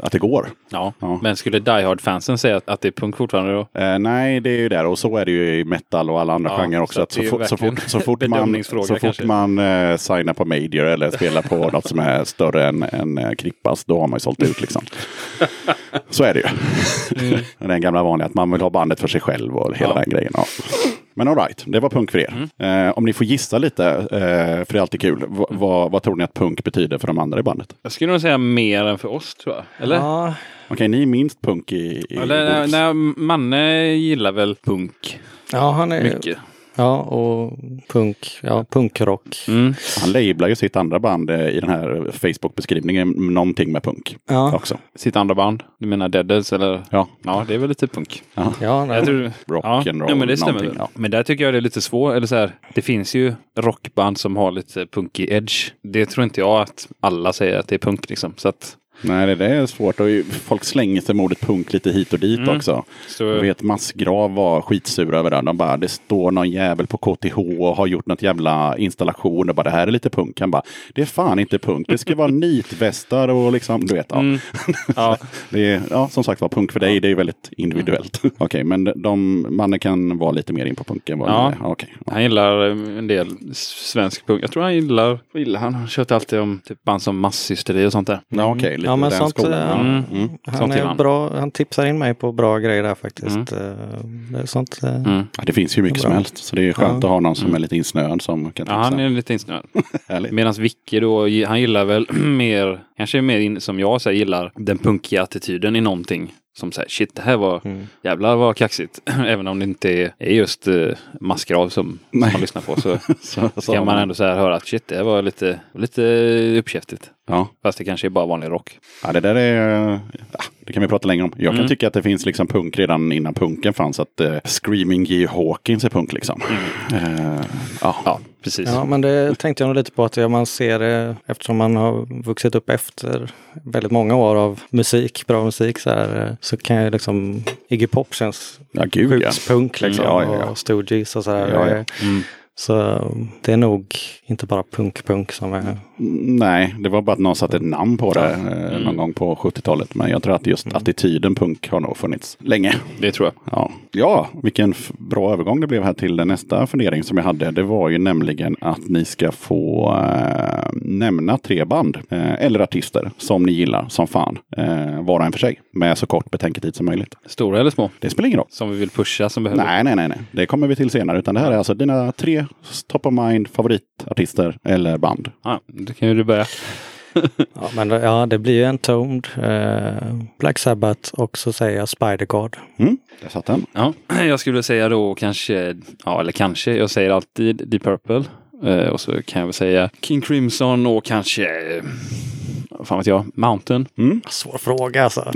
att det går. Ja. Ja. Men skulle Die Hard-fansen säga att, att det är punk fortfarande då? Eh, nej, det är ju där och så är det ju i metal och alla andra Ja, genrer också. så Att så, fort, så, fort, så fort man, så fort kanske. man eh, signar på Major eller spelar på något som är större än, än eh, Krippas, då har man ju sålt ut liksom. så är det ju. Mm. Den gamla vanliga att man vill ha bandet för sig själv och hela Ja. den grejen. Ja. Men alright, det var punk för er. Mm. Eh, om ni får gissa lite, eh, för det är alltid kul, v- vad, vad tror ni att punk betyder för de andra i bandet? Jag skulle nog säga mer än för oss tror jag. Eller? Ja, Okej, ni är minst punk i, i Eller nej, Manne gillar väl punk ja, han är mycket. Ja, och punk, ja, punkrock. Mm. Han lablar ju sitt andra band eh, i den här Facebook-beskrivningen någonting med punk Ja, också. Sitt andra band. Du menar Deadheads eller? Ja, Ja, det är väl lite punk. ja, nej. Jag tror, rock ja, and roll, ja, men det stämmer. ja. Men där tycker jag det är lite svårt. Eller så här, det finns ju rockband som har lite punkig edge. Det tror inte jag att alla säger att det är punk liksom. Så att Nej, det, det är svårt. Och folk slänger sig med ordet punk lite hit och dit Mm. också. Så- Jag vet Massgrav var skitsura över det. De bara, det står någon jävel på KTH och har gjort något jävla installation. Och bara, det här är lite punk. Han bara, det är fan inte punk. Det ska vara nitvästar och liksom, du vet. Ja. Mm. Ja. Det är, ja, som sagt var, punk för dig, det är väldigt individuellt. Okej, men de, mannen kan vara lite mer in på punk än vad Ja. är. Okej. Ja. Han gillar eh, en del svensk punk. Jag tror han gillar, gillar han? Han tjöt alltid om typ band som Masshysteri och sånt där. Ja, okej, lite Ja, men den sånt, skolan. eh, Ja. Mm. Mm. Han, är han. bra, han tipsar in mig på bra grejer där faktiskt. Eh, Det är sånt, eh, Mm. Ja, det finns ju mycket Bra. som helst. Så det är skönt Ja. att ha någon som är lite insnöad som kan Ja, han är lite insnöad. Medan Vicky då, han gillar väl mer, kanske mer in, som jag säger, gillar den punkiga attityden i någonting. Som säger shit det här var, Mm. jävlar vad kaxigt. Även om det inte är, just uh, massgrav som, som man lyssnar på så, Så, så kan man ändå så här höra att shit det här var lite, lite uppkäftigt. Ja. Fast det kanske är bara vanlig rock. ja, det där är... Ja, det kan vi prata längre om. Jag kan Mm. tycka att det finns liksom punk redan innan punken fanns. Att uh, Screaming G. Hawkins är punk liksom. Eh, ja. Ja, precis. Ja, men det tänkte jag nog lite på att ja, man ser det eftersom man har vuxit upp efter väldigt många år av musik, bra musik så här, eh, så kan ju liksom Iggy Pop känns ja, gud ja. sjukt punk liksom. Mm, ja, ja, ja. Och Stooges och så här. Ja, ja. Eh, Mm. Så det är nog inte bara punk-punk som är... Nej, det var bara att någon satte ett namn på det eh, Mm. någon gång på 70-talet. Men jag tror att just attityden punk har nog funnits länge. Det tror jag. Ja, ja vilken f- bra övergång det blev här till den nästa fundering som jag hade. Det var ju nämligen att ni ska få eh, nämna tre band eh, eller artister som ni gillar som fan. Eh, var och en för sig med så kort betänketid som möjligt. Stora eller små? Det spelar ingen roll. Som vi vill pusha som behöver. Nej, nej, nej, nej. Det kommer vi till senare. Utan det här är alltså dina tre top of mind favoritartister eller band. Ja, kan ju du börja. Ja, men det- ja, det blir ju Entombed, eh, Black Sabbath och så säger jag Spider-God. Mm, där satt den. Ja, jag skulle säga då kanske, ja eller kanske, jag säger alltid Deep Purple. Eh, och så kan jag väl säga King Crimson och kanske, eh, fan vet jag, Mountain. Mm. Svår fråga alltså.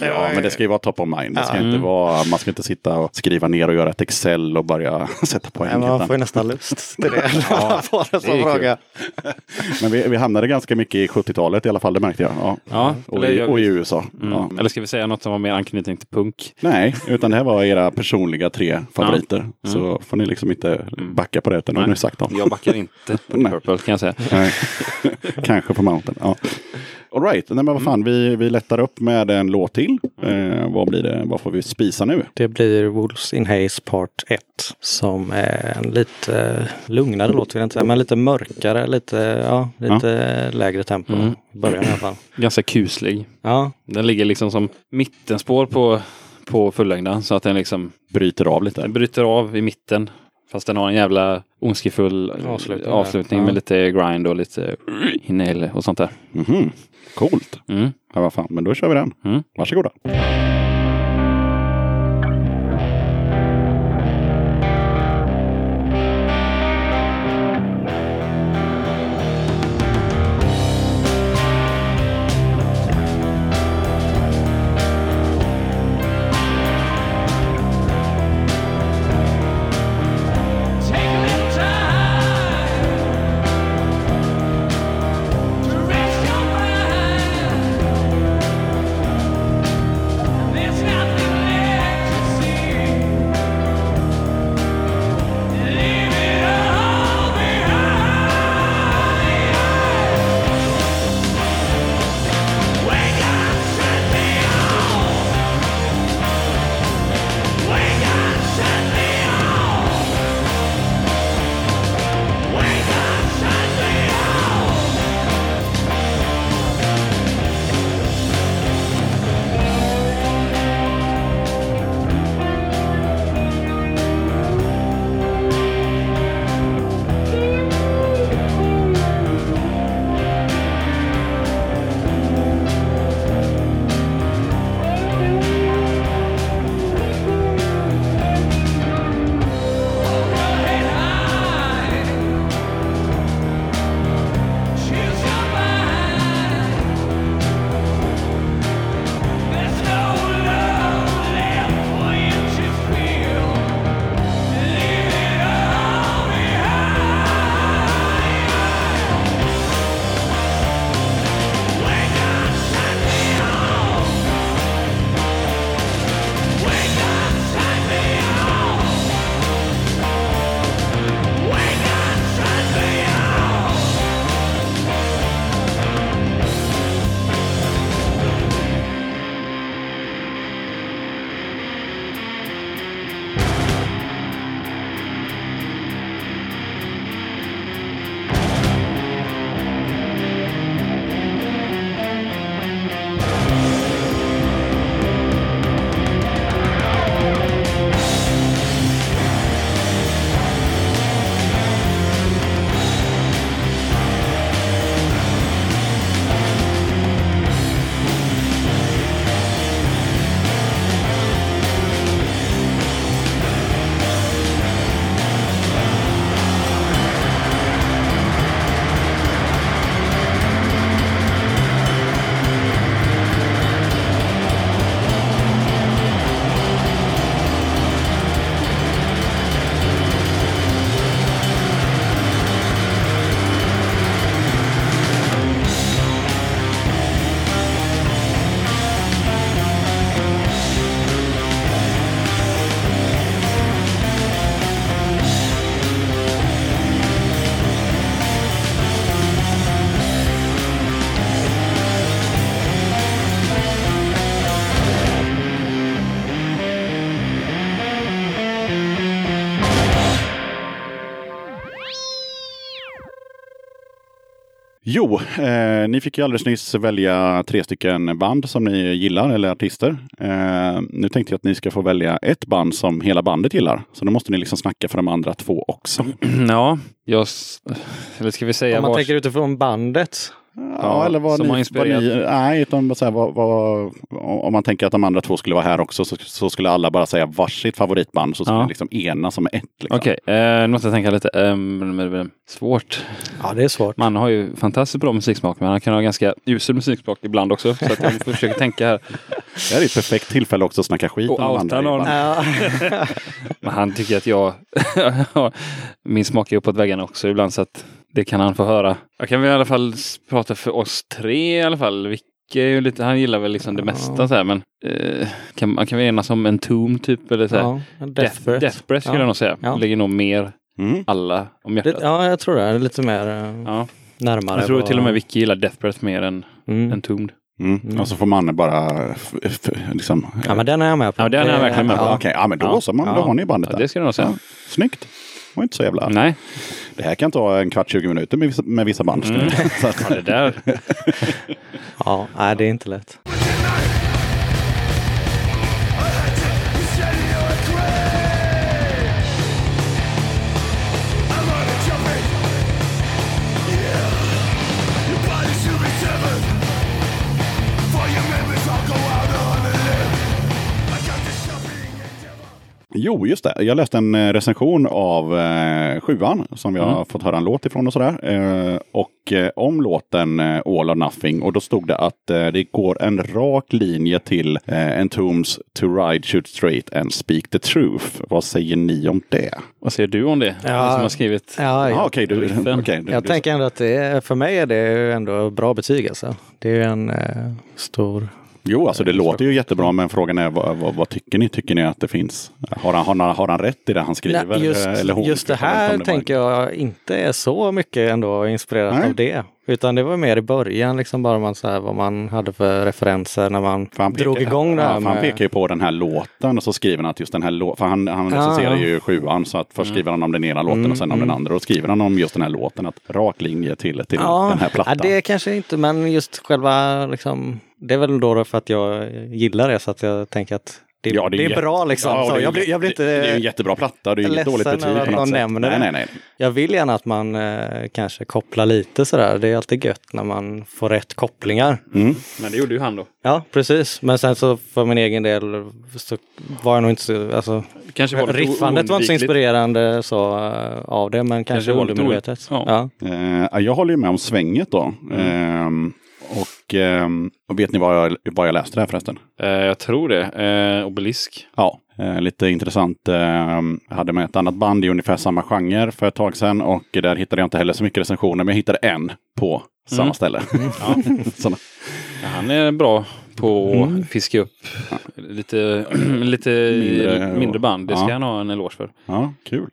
Ja, men det ska ju vara top of mind. Det ska Ja. inte vara, man ska inte sitta och skriva ner och göra ett Excel och börja sätta poäng. Nej, man får ju nästan lust till det. får en det fråga. Men vi, vi hamnade ganska mycket i 70-talet i alla fall, det märkte jag. Ja. Ja, Och, i, och i USA. Mm. Ja. Eller ska vi säga något som var mer anknytning till punk? Nej, utan det här var era personliga tre favoriter. Så får ni liksom inte backa på det, utan nu har Nej. ni sagt dem. Jag backar inte på Purple kan jag säga. Nej. Kanske på Mountain. Ja. All right, Nej, men vad fan, vi, vi lättar upp med en låt till. Eh, vad blir det? Vad får vi spisa nu? Det blir Wolves in Haze Part 1 som är en lite lugnare låt, vill jag inte säga, men lite mörkare, lite, ja, lite lägre tempo. Mm. i Början i alla fall. Ganska kuslig. Ja, Den ligger liksom som mittenspår på, på fullängden så att den liksom Bryter av lite. den bryter av i mitten. Fast den har en jävla ondskefull Avslutning avslutning, där. med Ja. lite grind och lite inhale och sånt där. Mhm. Coolt. Mm. Ja, vad fan, men då kör vi den. Mm. Varsågoda. Jo, eh, ni fick ju alldeles nyss välja tre stycken band som ni gillar, eller artister. Eh, nu tänkte jag att ni ska få välja ett band som hela bandet gillar. Så då måste ni liksom snacka för de andra två också. Ja, jag... Eller ska vi säga Om man vars- tänker utifrån bandet. Ja, eller vad som ni, har inspirerat. ni, Nej, utan så här, vad, vad, om man tänker att de andra två skulle vara här också så, så skulle alla bara säga varsitt favoritband så skulle Ja. liksom enas som ett. Liksom. Okej, eh, nu måste jag tänka lite. men- svårt. Ja, det är svårt. Man har ju fantastiskt bra musiksmak, men han kan ha ganska usel musiksmak ibland också. Så att jag får försöka tänka här. Det här är ett perfekt tillfälle också att snacka skit Och om andra. någon. Ja. Men han tycker att jag... Min smak är uppåt väggarna också ibland, så att det kan han få höra. Jag kan väl i alla fall prata för oss tre i alla fall. Ju lite, han gillar väl liksom det mesta så här, men eh, kan, man kan väl enas om en tom typ eller så här. ja. Death, Death Breath. Death Breath skulle Ja. jag nog säga. Ja. Ligger nog mer Mm. alla om Det, hjärtat. ja, jag tror det. är Lite mer eh, Ja. närmare. Jag tror på- till och med Vicky gillar Death Breath mer än, Mm. än Tombed. Mm. Och så får man bara f- f- liksom... Ja, men den är jag med på. Ja, den är jag verkligen med på. Ja, Okej, ja men då Ja. så. Man, Då Ja. har ni bandet Ja, där. det ska jag nog säga. Ja. Snyggt. Det var inte så jävla... Nej, Det här kan ta en kvart, 20 minuter med vissa, med vissa band. Mm. Så att, ja, det där. Ja, nej, det är inte lätt. Jo, just det. Jag läste en eh, recension av eh, sjuan som jag Mm. har fått höra en låt ifrån och sådär. Eh, och eh, om låten eh, All or Nothing. Och då stod det att eh, det går en rak linje till eh, Entombs To Ride, Shoot Straight and Speak the Truth. Vad säger ni om det? Vad säger du om det? Ja. Ja. Som har skrivit. Ja, Ja, ja. okej. du, okej, du, Jag du, tänker ändå att det är, för mig är det ändå bra betyg alltså. Det är en eh, stor... Jo, alltså det låter ju jättebra, men frågan är vad, vad, vad tycker ni? Tycker ni att det finns? Har han, har han, har han rätt i det han skriver? Nej, just, eh, eller hon? just det här var- tänker jag inte är så mycket ändå inspirerat Nej. av det. Utan det var mer i början, liksom bara man så här, vad man hade för referenser när man drog pekar- igång det här ja, för Han med... pekar ju på den här låten och så skriver han att just den här låten, för han, han Ja, recenserar ja. ju sjuan så att först skriver han om den ena låten och sen om den andra. Och skriver han om just den här låten, att rak linje till, till den här plattan. Ja, det kanske inte, men just själva liksom, det är väl då för att jag gillar det så att jag tänker att det, Ja, det är, jätte- bra liksom. Ja, så det är jag, blir, jag blir jätte- Det är ju en inte, jättebra platta, det är inget dåligt betyg att något någon sätt. nämner nej, det. nej, nej. jag vill gärna att man eh, kanske kopplar lite sådär. Det är alltid gött när man får rätt kopplingar. Mm. Men det gjorde ju han då. Ja, precis. Men sen så för min egen del så var jag nog inte så, alltså Kanske var riffandet var inte så inspirerande så eh, av det, men kanske, Kanske undermedvetet. o- Ja. Eh, jag håller ju med om svänget då. Ehm, och, ehm, och vet ni vad jag, vad jag läste där förresten? Eh, jag tror det. Eh, obelisk. Ja, eh, lite intressant. Eh, jag hade med ett annat band i ungefär samma genre för ett tag sedan och där hittade jag inte heller så mycket recensioner, men jag hittade en på samma Mm. ställe. Såna. Ja, han är bra på Mm. att fiska upp lite, lite Mindre- mindre, band. Det ska ja. han ha en eloge för. Ja, kul.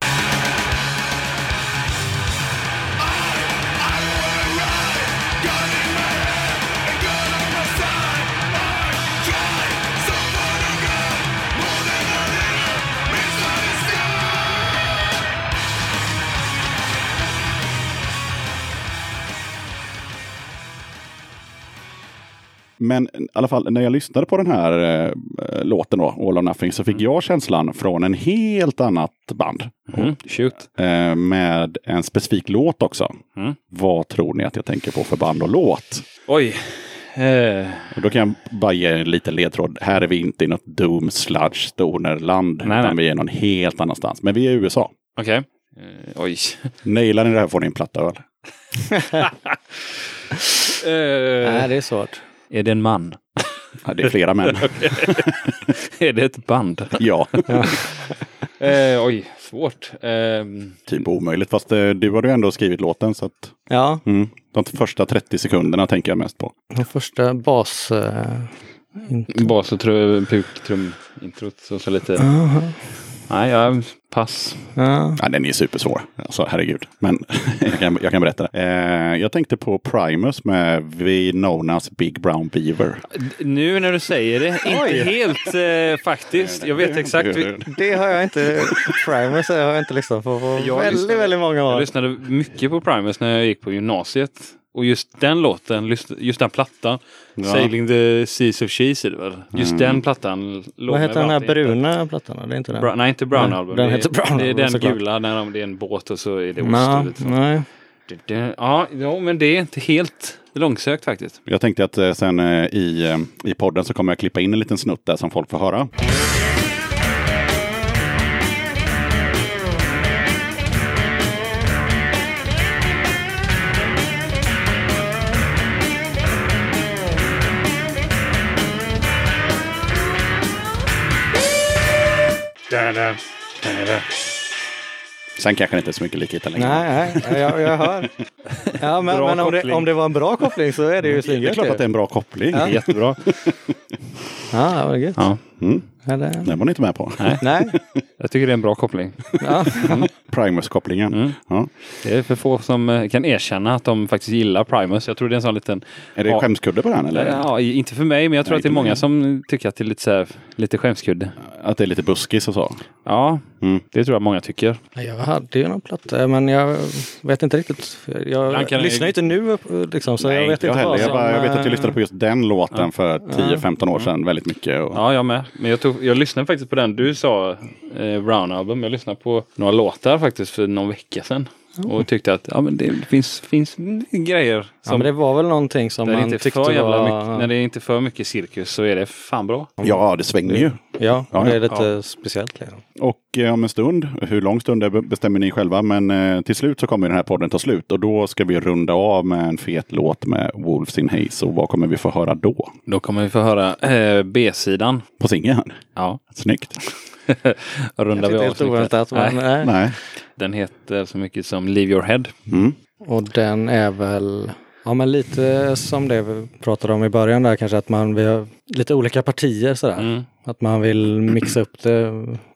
Men i alla fall när jag lyssnade på den här eh, låten då, All or Nothing, så fick jag känslan från en helt annat band. Mm. Shoot. Eh, med en specifik låt också. Mm. Vad tror ni att jag tänker på för band och låt? Oj. Eh, Och då kan jag bara ge en liten ledtråd. Här är vi inte i något Doom Sludge Stoner-land. Nej, utan nej. vi är någon helt annanstans. Men vi är i USA. Okej. Eh, oj. Nailar ni det här får ni en platta öl. Eh, Nej, det är svårt. Är det en man? Ja, det är flera män. är det ett band? ja, Eh, oj, svårt. Ehm, typ omöjligt. Fast eh, du har ju ändå skrivit låten. Så att, Ja, mm, de första 30 sekunderna tänker jag mest på. den första bas... Eh, bas och trum, puk-trum introt och så lite. Nej, jag pass. Ja. Ja, den är supersvår. Alltså, herregud. Men jag, kan, jag kan berätta det. Eh, jag tänkte på Primus med Vinonas Big Brown Beaver. Nu när du säger det, inte helt eh, faktiskt. Jag vet exakt. Det har jag inte... Primus har jag inte lyssnat på på Jag väldigt, lyssnade- väldigt många Jag år. lyssnade mycket på Primus när jag gick på gymnasiet. Och just den låten, just, den plattan, Sailing the Seas of Cheese är det väl? Just den plattan. Vad heter den här bruna plattan? Det är inte den? Bra, nej, inte Brown Nej, Album. den det, är- heter Brown Det är den såklart. gula när de, det är en båt och så är det ost. Nej. Ja, ja, men det är inte helt långsökt faktiskt. Jag tänkte att eh, sen eh, i, eh, i podden så kommer jag klippa in en liten snutt där som folk får höra. Sen kanske det inte är så mycket likheter längre. Nej, nej, jag, jag hör. Ja, men, men om, det, om det var en bra koppling så är det ju Det är svingött. klart att det är en bra koppling. Ja. Jättebra. Ja, vad gött. Ja. Mm, Eller, den var ni inte med på. nej. Jag tycker det är en bra koppling. Ja. Primus-kopplingen. Mm. Ja. Det är för få som eh, kan erkänna att de faktiskt gillar Primus. Jag tror det är en sån liten... Är det Ja. skämskudde på den eller? Ja, inte för mig, men jag tror Nej, att det är många mig. som tycker att det är lite, så här, lite skämskudde. Att det är lite buskis och så? Ja, Mm. det tror jag många tycker. Jag hade ju någon platta, men jag vet inte riktigt. Jag Ibland kan det- lyssnar ju inte nu liksom, så jag vet jag, inte heller. vad jag, som... bara, jag vet att du lyssnade på just den låten för 10-15 år sedan väldigt mycket. Och, Ja, jag med. Men jag, tog, jag lyssnade faktiskt på den du sa, eh, Brown Album. Jag lyssnade på några låtar faktiskt för någon vecka sedan. Och tyckte att ja, men det finns, finns grejer Ja, som men det var väl någonting som man inte tyckte var... mycket, när det är inte för mycket cirkus så är det fan bra. ja, det svänger ju. Ja, Ja, det är ja. lite speciellt. Liksom. Och eh, om en stund, hur lång stund det bestämmer ni själva, men eh, till slut så kommer den här podden ta slut och då ska vi runda av med en fet låt med Wolves in Haze. Och vad kommer vi få höra då? Då kommer vi få höra eh, B-sidan. På singeln? Ja, Snyggt! Rundar vi Inte av. helt oväntat, Nej, nej. Nej. Den heter så mycket som Leave Your Head. Mm. Och den är väl, ja men lite som det vi pratade om i början där kanske att man, vi har lite olika partier sådär. Mm. Att man vill mixa upp det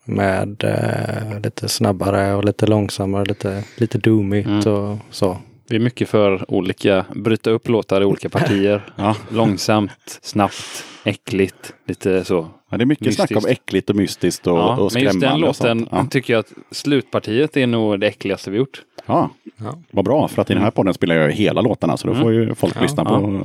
med eh, lite snabbare och lite långsammare, lite, lite doomigt Mm. och så. Vi är mycket för olika, bryta upp låtar i olika partier. Ja. Långsamt, snabbt, äckligt, lite så. Ja, det är mycket snack om Mystiskt. äckligt och mystiskt och, Ja, och men just den skrämmande. låten tycker jag att slutpartiet är nog det äckligaste vi gjort. Ja. ja, vad bra. För att i den här podden spelar jag ju hela låtarna så då får ju folk lyssna på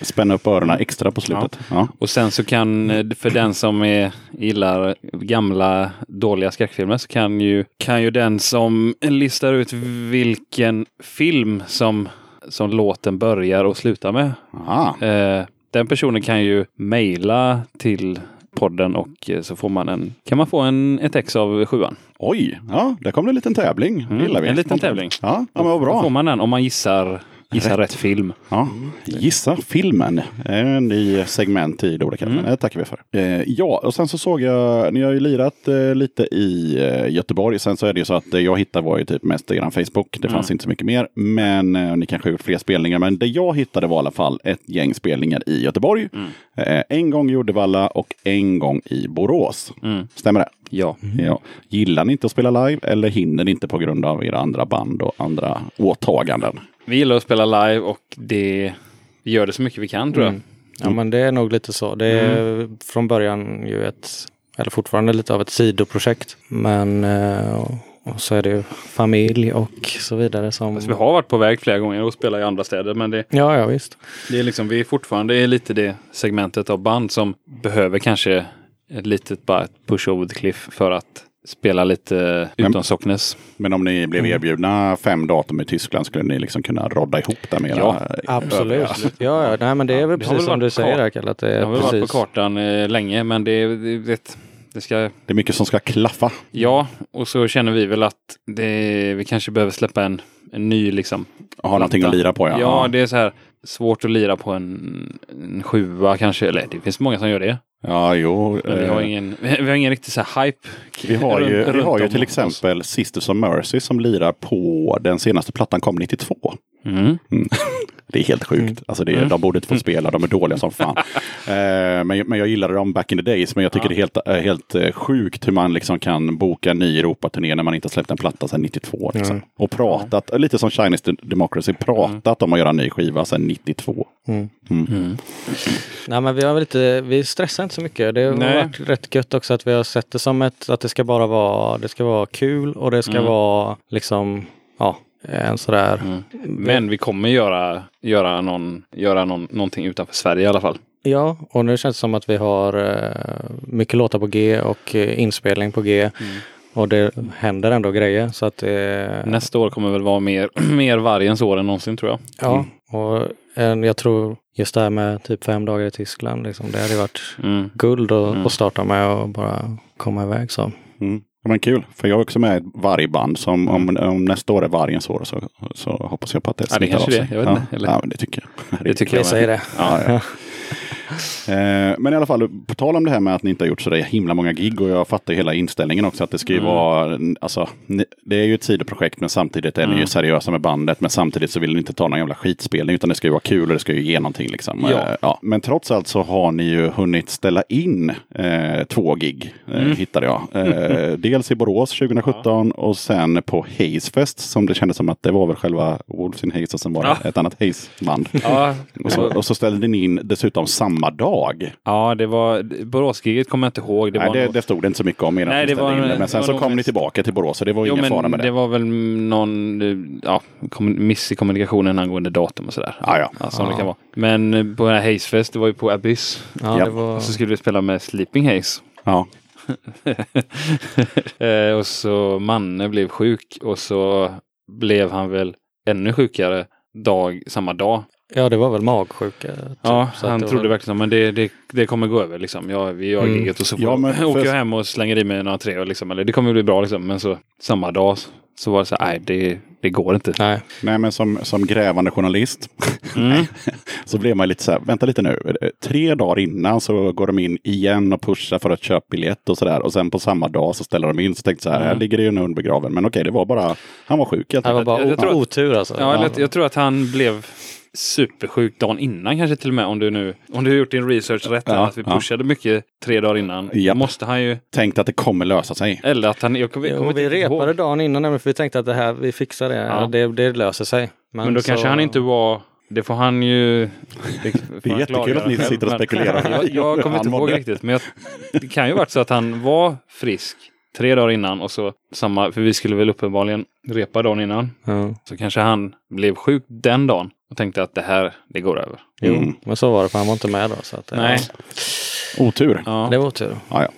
spänna upp öronen extra på slutet. Ja. Och sen så kan, för den som är, gillar gamla dåliga skräckfilmer så kan ju, kan ju den som listar ut vilken film som, som låten börjar och slutar med. Aha. Eh, den personen kan ju mejla till podden och eh, så får man en, kan man få en, ett ex av sjuan. Oj, ja, där kom det en liten tävling. Mm, en liten tävling. Ja, ja men vad Då får bra. man den om man gissar, gissar rätt film. Ja. Gissa filmen. En ny segment i Dora Mm. Det tackar vi för. Eh, ja, och sen så såg jag, ni har ju lirat eh, lite i eh, Göteborg. Sen så är det ju så att det jag hittade var ju typ mest eran Facebook. Det fanns Mm. inte så mycket mer. Men ni kanske har gjort fler spelningar. Men det jag hittade var i alla fall ett gäng spelningar i Göteborg. Mm. En gång i Uddevalla och en gång i Borås. Mm. Stämmer det? Ja. Ja. Gillar ni inte att spela live eller hinner ni inte på grund av era andra band och andra åtaganden? Vi gillar att spela live och det vi gör det så mycket vi kan tror jag. Mm. Ja men det är nog lite så. Det är från början ju ett, eller fortfarande lite av ett sidoprojekt. Men eh, och- så är det ju familj och så vidare som... Alltså, vi har varit på väg flera gånger och spelat i andra städer men det, Ja, ja visst. det är liksom, vi är fortfarande lite det segmentet av band som behöver kanske ett litet bara ett push over the cliff för att spela lite utan socknes. Men om ni blev erbjudna fem datum i Tyskland skulle ni liksom kunna rodda ihop det med era Ja, Absolut. Ja, ja. Nej, men det är väl Det precis som du säger här Kalle, det Det är har väl varit på precis. kartan eh, länge men det, det, det, det ska Det är mycket som ska klaffa. Ja, och så känner vi väl att det, vi kanske behöver släppa en, en ny liksom. Och ha någonting att lira på. Ja, Ja, det är så här svårt att lira på en, en sjua kanske. Eller det finns många som gör det. Ja jo. Men vi har eh, ingen, vi har ingen riktig så här hype. vi har ju, runt- vi har ju till exempel Sisters of Mercy som lirar på den senaste plattan kom 92. Mm. Det är helt sjukt. Alltså det är, De borde inte få spela, de är dåliga som fan. eh, men, men jag gillade dem back in the days. Men jag tycker det är helt, eh, helt eh, sjukt hur man liksom kan boka en ny Europaturné när man inte har släppt en platta sedan 92. Liksom. Och pratat, lite som Chinese Democracy, pratat om att göra en ny skiva sedan 92. Nej, men vi har väl inte, vi stressar inte så mycket. Det har Nej. varit rätt gött också att vi har sett det som ett, att det ska bara vara, det ska vara kul och det ska Mm. vara liksom, ja, en sådär. Mm. Men vi kommer göra, göra, någon, göra någon, någonting utanför Sverige i alla fall. Ja, och nu känns det som att vi har eh, mycket låtar på G och eh, inspelning på G. Och det händer ändå grejer. Så att eh, Nästa år kommer väl vara mer, mer vargens år än någonsin tror jag. Ja, och en, jag tror just det här med typ fem dagar i Tyskland, liksom, det hade varit Mm. guld att Mm. starta med och bara komma iväg så. Mm. Ja, Men kul, för jag är också med i ett vargband. Som om, om nästa år är vargens år så, så hoppas jag på att det Ja, det smittar kanske av det. sig. Jag vet ja. inte. Eller- Ja, men det tycker jag. Det tycker jag säger det. Ja, ja. Eh, Men i alla fall, på tal om det här med att ni inte har gjort så där himla många gig och jag fattar hela inställningen också att det ska ju Mm. vara, alltså, det är ju ett sidoprojekt men samtidigt är ni ju Mm. seriösa med bandet men samtidigt så vill ni inte ta någon jävla skitspelning utan det ska ju vara kul och det ska ju ge någonting liksom. Ja. Eh, ja. Men trots allt så har ni ju hunnit ställa in eh, två gig, eh, Mm. hittade jag. Eh, dels i Borås 2017 och sen på Hazefest som det kändes som att det var väl själva Wolves in Haze och sen var det Ja. ett annat Haze-band. Ja, Och och så ställde ni in dessutom samma dag. ja, det var Boråsgiget kommer jag inte ihåg. Det Nej, var det, nog- det stod det inte så mycket om innan Nej, det var- in. Men det sen var så nog kom ni tillbaka till Borås så det var Jo, ingen fara med det det. var väl någon ja, miss i kommunikationen angående datum och sådär. Ja, ja. Ja, som det Ja. kan vara. Men eh, på den här Hazefest, det var ju på Abyss. Ja, Ja. det var... Och så skulle vi spela med Sleeping Haze. Ja. eh, och så Manne blev sjuk och så blev han väl ännu sjukare dag, samma dag. Ja, det var väl magsjuka. Typ. Ja, Så han det var trodde väl- verkligen men det, det, det kommer gå över liksom. Ja, vi gör Mm. giget och så får Ja, men för- åker jag hem och slänger i mig några tre liksom. Eller det kommer bli bra liksom. Men så samma dag så var det så här, nej det, det går inte. Nej, Nej, men som, som grävande journalist Mm. så blev man lite så här, vänta lite nu. Tre dagar innan så går de in igen och pushar för att köpa biljett och sådär. Och sen på samma dag så ställer de in. Så tänkte jag så här, här ligger det ju en hund begraven. Men okej, det var bara, han var sjuk det var bara jag- jag tror att- otur alltså. Ja, eller, jag tror att han blev supersjuk dagen innan kanske till och med. Om du nu om du har gjort din research rätt. här, Ja, att vi ja. pushade mycket tre dagar innan. Japp. Måste han ju. Tänkte att det kommer lösa sig. Eller att han. Jag kommer, Jo, kommer vi inte ihåg. repade dagen innan nämligen, för vi tänkte att det här, vi fixar det, Ja. det, det löser sig. Men då så- kanske han inte var. Det får han ju... Det, Det är jättekul att ni själv, sitter och men- spekulerar. jag, jag kommer inte ihåg riktigt. Men jag, det kan ju varit så att han var frisk tre dagar innan och så samma. För vi skulle väl uppenbarligen repa dagen innan. Ja. Så kanske han blev sjuk den dagen och tänkte att det här, det går över. Jo, Mm. men så var det, för han var inte med då. Så att, Nej. Otur. Ja, Det var otur. Ja, ja.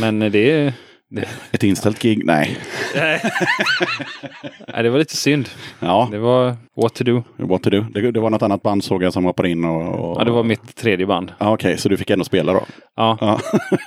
men det, det, Ett inställt gig? Nej. nej, det var lite synd. Ja, Det var what to do. what to do. Det, det var något annat band såg jag som hoppade in och... och... Ja, det var mitt tredje band. Ja, Okej, så du fick ändå spela då? Ja, Ja.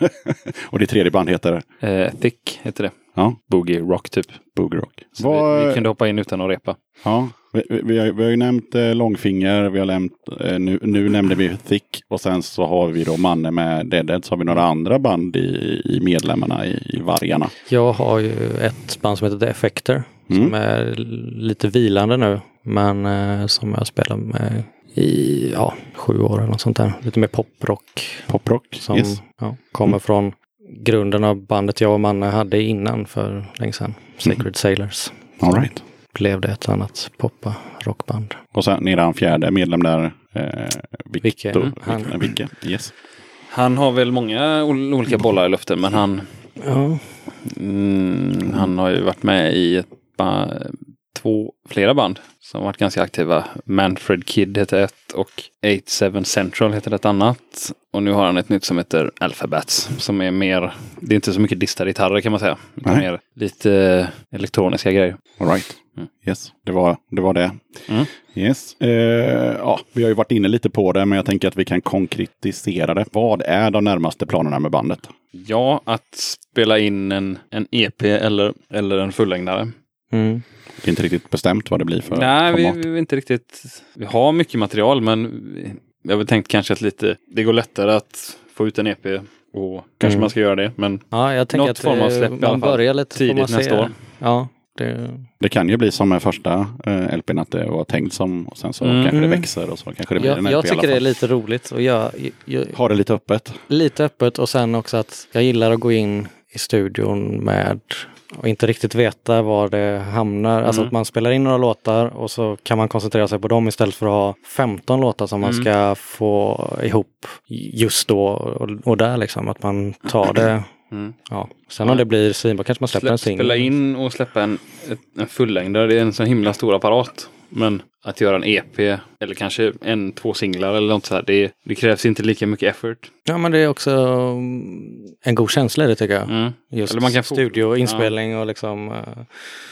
och ditt tredje band heter? eh, Thick heter det. Ja, Boogie Rock typ. Boogie Rock. Så vi, vi kunde hoppa in utan att repa. Ja, vi, vi, har, vi har ju nämnt eh, Långfinger, vi har nämnt, eh, nu, nu nämnde vi Thick och sen så har vi då Manne med Deadhead. Så har vi några andra band i, i medlemmarna i, i Vargarna. Jag har ju ett band som heter The Effector. Mm. Som är lite vilande nu. Men eh, som jag spelar med i ja, sju år eller något sånt där. Lite mer poprock. Poprock. Som Yes. ja, kommer från grunden av bandet jag och Manne hade innan för länge sedan. Sacred Sailors. All right. Blev det ett annat poppa rockband. Och sen eran fjärde medlem där, eh, Vicke. Victor. Mm, han- Vicke. Vicke. Yes. Han har väl många ol- olika bollar i luften men han, Ja, mm, han har ju varit med i ett ba, två, flera band som har varit ganska aktiva. Manfred Kid heter ett och 87 Central heter ett annat. Och nu har han ett nytt som heter Alphabets som är mer, det är inte så mycket distade gitarrer kan man säga. Utan Nej. mer lite elektroniska grejer. All right. Mm. Yes, det var det. Var det. Mm. Yes. Eh, ja, vi har ju varit inne lite på det, men jag tänker att vi kan konkretisera det. Vad är de närmaste planerna med bandet? Ja, att spela in en, en EP eller, eller en fullängdare. mm. Det är inte riktigt bestämt vad det blir för Nej, vi, format. vi är inte riktigt... Vi har mycket material men vi, jag har tänkt kanske att lite, det går lättare att få ut en EP och kanske Mm. man ska göra det. Men ja jag tänker Något att form av eh, släpp i alla man fall. börjar lite Tidigt nästa år. Ja, det, Det kan ju bli som med första eh, LPn, att det var tänkt som och sen så Mm. kanske det Mm. växer och så kanske det blir en jag, LP jag i alla tycker det är lite roligt och jag, jag, Ha det lite öppet. lite öppet och sen också att jag gillar att gå in i studion med och inte riktigt veta var det hamnar. Alltså Mm. att man spelar in några låtar och så kan man koncentrera sig på dem istället för att ha 15 låtar som man Mm. ska få ihop just då och, och där liksom. Att man tar det Mm. Ja. Sen om det blir svinbra kanske man släpper en Slä, singel. spela in och släppa en, en fullängdare, det är en så himla stor apparat. Men att göra en EP eller kanske en, två singlar eller något så här, det, det krävs inte lika mycket effort. Ja men det är också mm, en god känsla i det tycker jag. Mm. Just Eller man kan studio, inspelning och liksom. eh,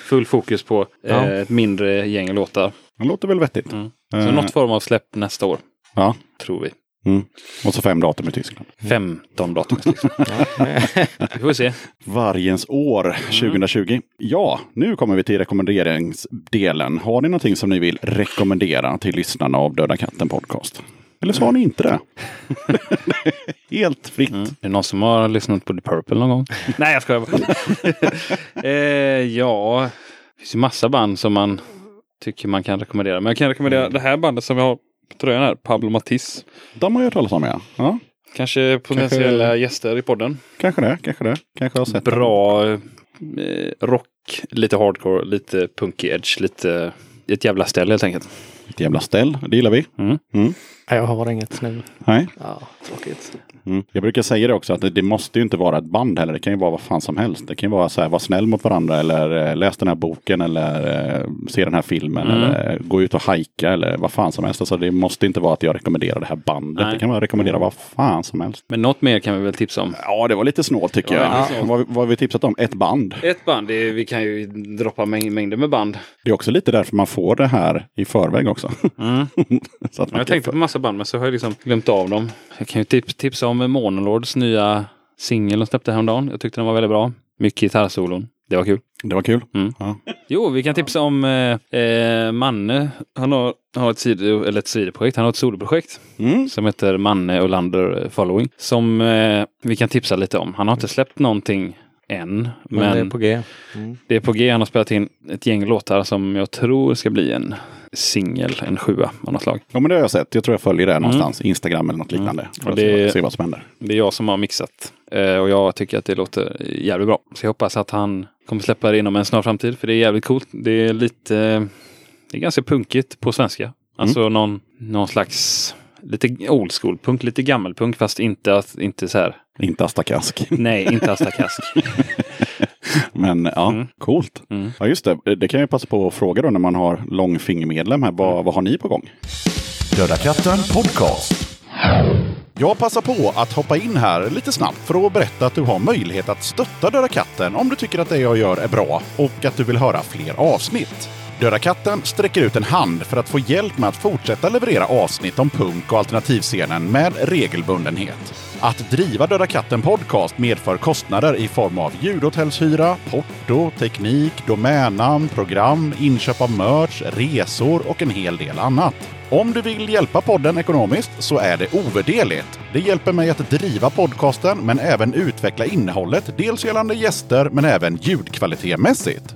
Full fokus på Ja. eh, ett mindre gäng låtar. Det låter väl vettigt. Mm. Så Eh, något form av släpp nästa år, Ja. tror vi. Mm. Och så fem datum i Tyskland. 15 datum. vi får se. Vargens år 2020. Ja, nu kommer vi till rekommenderingsdelen. Har ni någonting som ni vill rekommendera till lyssnarna av Döda katten podcast? Eller så har ni inte det. Helt fritt. Mm. Är det någon som har lyssnat på The Purple någon gång? Nej, jag skojar bara. eh, ja, det finns ju massa band som man tycker man kan rekommendera. Men jag kan rekommendera det här bandet som jag har tröjan här, Pablo Matiz. De har jag hört talas om ja. ja. Kanske potentiella gäster i podden. Kanske det, kanske det. Kanske har sett. Bra eh, rock, lite hardcore, lite punky edge, lite ett jävla ställ helt enkelt. Ett jävla ställ, det gillar vi. Mm. Mm. Nej, jag har inget nu. Nej. Ja, tråkigt. Mm. Jag brukar säga det också att det, det måste ju inte vara ett band heller. Det kan ju vara vad fan som helst. Det kan ju vara så här, var snäll mot varandra eller eh, läs den här boken eller eh, se den här filmen Mm. eller eh, gå ut och hajka eller vad fan som helst. Alltså, det måste inte vara att jag rekommenderar det här bandet. Nej. Det kan vara rekommendera vad fan som helst. Men något mer kan vi väl tipsa om. Ja, det var lite snålt tycker Ja, jag. snålt. Vad, vad har vi tipsat om? Ett band. Ett band, det är, vi kan ju droppa mäng mängder med band. Det är också lite därför man får det här i förväg också. Mm. så att man Jag tänkte på massa band men så har jag liksom glömt av dem. Jag kan ju tips, tipsa om Monolords nya singel de släppte häromdagen. Jag tyckte den var väldigt bra. Mycket gitarrsolon. Det var kul. Det var kul. Mm. Ja. Jo, vi kan tipsa om eh, eh, Manne. Han har, har ett, sido, eller ett sidoprojekt. Han har ett soloprojekt Mm. som heter Manne Olander Following. Som eh, vi kan tipsa lite om. Han har inte släppt någonting än. Men, Men, det är på G. Mm. det är på G. Han har spelat in ett gäng låtar som jag tror ska bli en singel, en sjua av något slag. Ja, men det har jag sett. Jag tror jag följer det någonstans. Instagram eller något liknande. För Och att det- se, se vad som händer. Det är jag som har mixat. Eh, och jag tycker att det låter jävligt bra. Så jag hoppas att han kommer släppa det inom en snar framtid. För det är jävligt coolt. Det är lite... Det är ganska punkigt på svenska. Alltså någon, någon slags... Lite old school punk, lite gammelpunk fast inte, att- inte så här. Inte Asta Kask. Nej, inte Asta Kask. Men ja, Mm. coolt. Mm. Ja, just det. Det kan jag passa på att fråga då när man har långfingermedlem här. Vad, vad har ni på gång? Döda katten podcast. Jag passar på att hoppa in här lite snabbt för att berätta att du har möjlighet att stötta Döda katten om du tycker att det jag gör är bra och att du vill höra fler avsnitt. Döda katten sträcker ut en hand för att få hjälp med att fortsätta leverera avsnitt om punk och alternativscenen med regelbundenhet. Att driva Döda katten podcast medför kostnader i form av ljudhotellshyra, porto, teknik, domännamn, program, inköp av merch, resor och en hel del annat. Om du vill hjälpa podden ekonomiskt så är det ovärderligt. Det hjälper mig att driva podcasten men även utveckla innehållet, dels gällande gäster men även ljudkvalitetmässigt.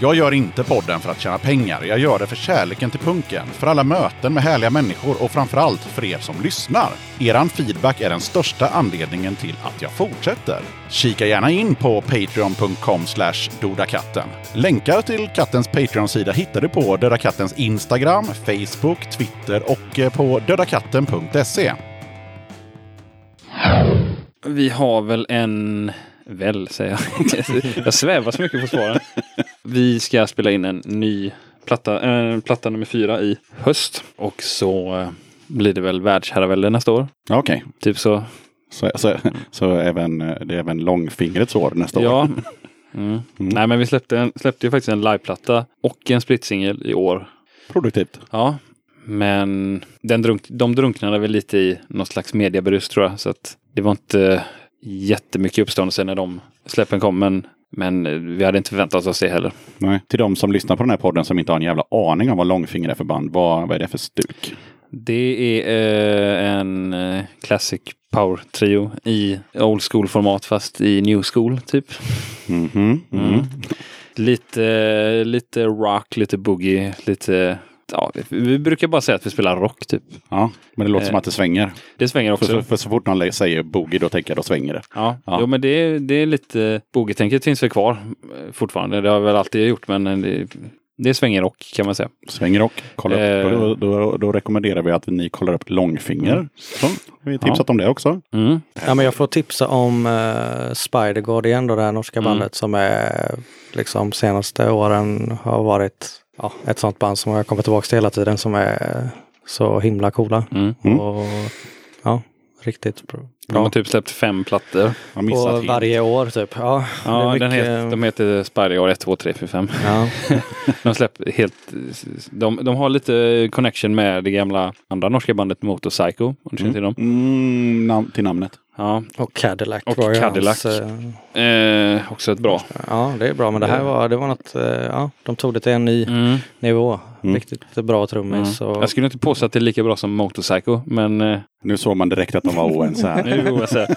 Jag gör inte podden för att tjäna pengar. Jag gör det för kärleken till punken, för alla möten med härliga människor och framförallt för er som lyssnar. Eran feedback är den största anledningen till att jag fortsätter. Kika gärna in på patreon.com slash dodakatten. Länkar till kattens Patreon-sida hittar du på Döda Kattens Instagram, Facebook, Twitter och eh, på dödakatten.se. Vi har väl en... Väl, säger jag. jag svävar så mycket på svaren. Vi ska spela in en ny platta, äh, platta nummer fyra i höst. Och så eh, blir det väl världsherravälde nästa år. Okej, Typ så. så, så, så även, eh, det är även långfingrets år nästa Ja. år. Mm. Nej men vi släppte, en, släppte ju faktiskt en liveplatta och en splitsingel i år. Produktivt. Ja. Men den drunk, de drunknade väl lite i något slags mediebrus tror jag. Så att det var inte jättemycket uppståndelse när de släppen kom. Men, men eh, vi hade inte förväntat oss det heller. Nej. Till de som lyssnar på den här podden som inte har en jävla aning om vad långfinger är för band, vad, vad är det för stuk? Det är eh, en eh, classic power trio i old school format fast i new school typ. Mhm. Mm. Lite, lite rock, lite boogie, lite ja, vi, vi brukar bara säga att vi spelar rock typ. Ja, men det låter Eh, som att det svänger. Det svänger För, också. så, för så fort någon säger boogie då tänker jag då svänger det. Ja, Ja. Jo, men det, är- det är lite... Boogie-tänket finns väl kvar eh, fortfarande. Det har väl alltid gjort, men eh, det, det svänger rock kan man säga. Svänger och kolla upp. Eh. Då, då, då rekommenderar vi att ni kollar upp långfinger. Så, vi har tipsat om det också. Mm. Ja, men jag får tipsa om uh, Spider Guardian, då, det här norska Mm. bandet som är liksom senaste åren har varit ja, ett sånt band som jag kommer tillbaka till hela tiden som är så himla coola. Mm. Mm. Och ja, riktigt bra. De har typ släppt fem plattor. Helt. varje år typ. Ja, det är Ja, mycket- den heter, de heter Spider 1, 2, 3, 4, 5. ja. De släpper helt... De, de har lite connection med det gamla andra norska bandet Motorpsycho. Om du känner till dem. Mm, nam- till namnet. Ja, Och Cadillac Och var ju Cadillac. Hans, eh, också ett bra. ja, det är bra. Men det här var, det var något, eh, ja, de tog det till en ny Mm. nivå. Mm. Riktigt bra trummis. Och, Jag skulle inte påstå att det är lika bra som Motorpsycho, men eh, Nu såg man direkt att de var oense här. nu jag säga. Nej,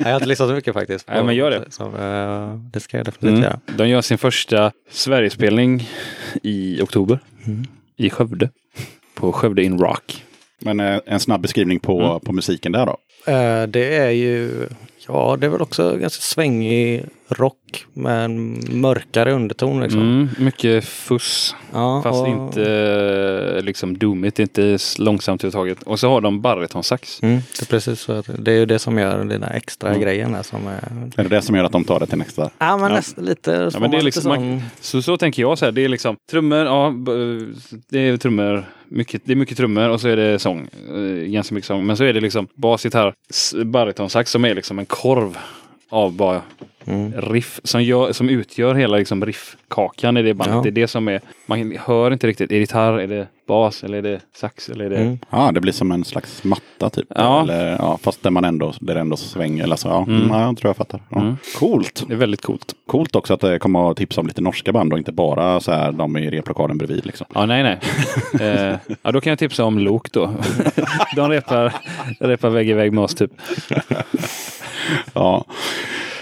jag har inte lyssnat så mycket faktiskt. Nej, men gör det. Så, eh, det ska jag definitivt Mm. göra. De gör sin första Sverigespelning i oktober Mm. i Skövde. På Skövde in Rock. Men eh, en snabb beskrivning på, Mm. på musiken där då. Eh, det är ju, ja det är väl också ganska svängig rock med en mörkare underton liksom. Mm, mycket fuss. Ja, Fast och- inte eh, liksom doomigt, inte långsamt överhuvudtaget. Och så har de baritonsax. Mm, det är precis så. att Det är ju det som gör den där extra Mm. grejen som är... Är det det som gör att de tar det till nästa? Ja men Ja. nästan lite. Ja, får men det är liksom, man, så, så tänker jag så här, det är liksom trummor, ja, det är trummor, mycket, det är mycket trummor och så är det sång, eh, ganska mycket sång. Men så är det liksom bas, gitarr, s- baritonsax som är liksom en korv av bara Mm. riff som, gör, som utgör hela liksom riffkakan i det bandet. Ja. Det är det som är, man hör inte riktigt, är det gitarr, är det bas eller är det sax eller är det... Mm. Ja, det blir som en slags matta typ. Ja. Eller, ja fast där man ändå, där det ändå svänger. Eller så, ja. Mm. Ja, jag tror jag fattar. Ja. Mm. Coolt! Det är väldigt coolt. Coolt också att det kommer att tipsa om lite norska band och inte bara så här de i replokalen bredvid. Liksom. Ja, nej, nej. eh, ja, då kan jag tipsa om Lok då. De repar, repar vägg i vägg med oss typ. Ja.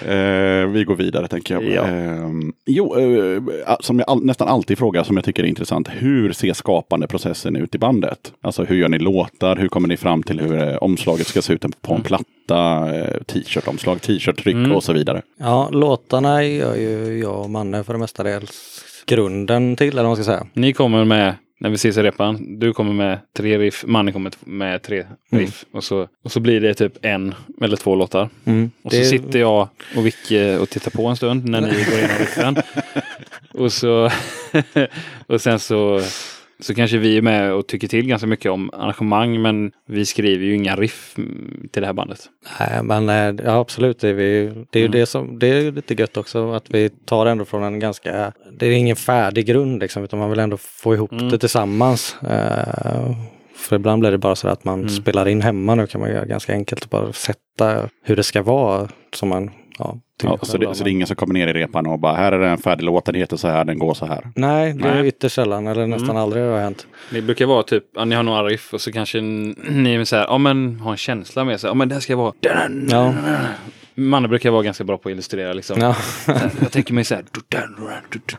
Eh, vi går vidare tänker jag. Ja. Eh, jo, eh, som jag all, nästan alltid frågar som jag tycker är intressant. Hur ser skapandeprocessen ut i bandet? Alltså hur gör ni låtar? Hur kommer ni fram till hur eh, omslaget ska se ut på en platta? Eh, T-shirt-omslag, t-shirt-tryck Mm. och så vidare. Ja, låtarna gör ju jag och Manne för det mestadels grunden till, eller vad man ska säga. Ni kommer med, när vi ses i repan, du kommer med tre riff, Manne kommer med tre riff. Och, så, och så blir det typ en eller två låtar. Mm. Och Det- så sitter jag och Vicke och tittar på en stund när ni går igenom riffen. och, så, och sen så, så kanske vi är med och tycker till ganska mycket om arrangemang men vi skriver ju inga riff till det här bandet. Nej, men eh, ja, absolut. Det är, vi, det är ju Mm. det som, det är lite gött också att vi tar ändå från en ganska, det är ingen färdig grund liksom, utan man vill ändå få ihop Mm. det tillsammans. Eh, för ibland blir det bara så att man Mm. spelar in hemma. Nu kan man göra ganska enkelt och bara sätta hur det ska vara som man, ja, tycker Ja, så, det, så det är ingen som kommer ner i repan och bara här är det en färdig låt, den heter så här, den går så här. Nej, det är Nej. ytterst sällan eller nästan Mm. aldrig har hänt. Ni brukar vara typ, ja, ni har några riff och så kanske ni är så här, ja men har en känsla med sig, ja men det här ska vara Ja, Manne brukar vara ganska bra på att illustrera liksom. ja. Jag tänker mig så här.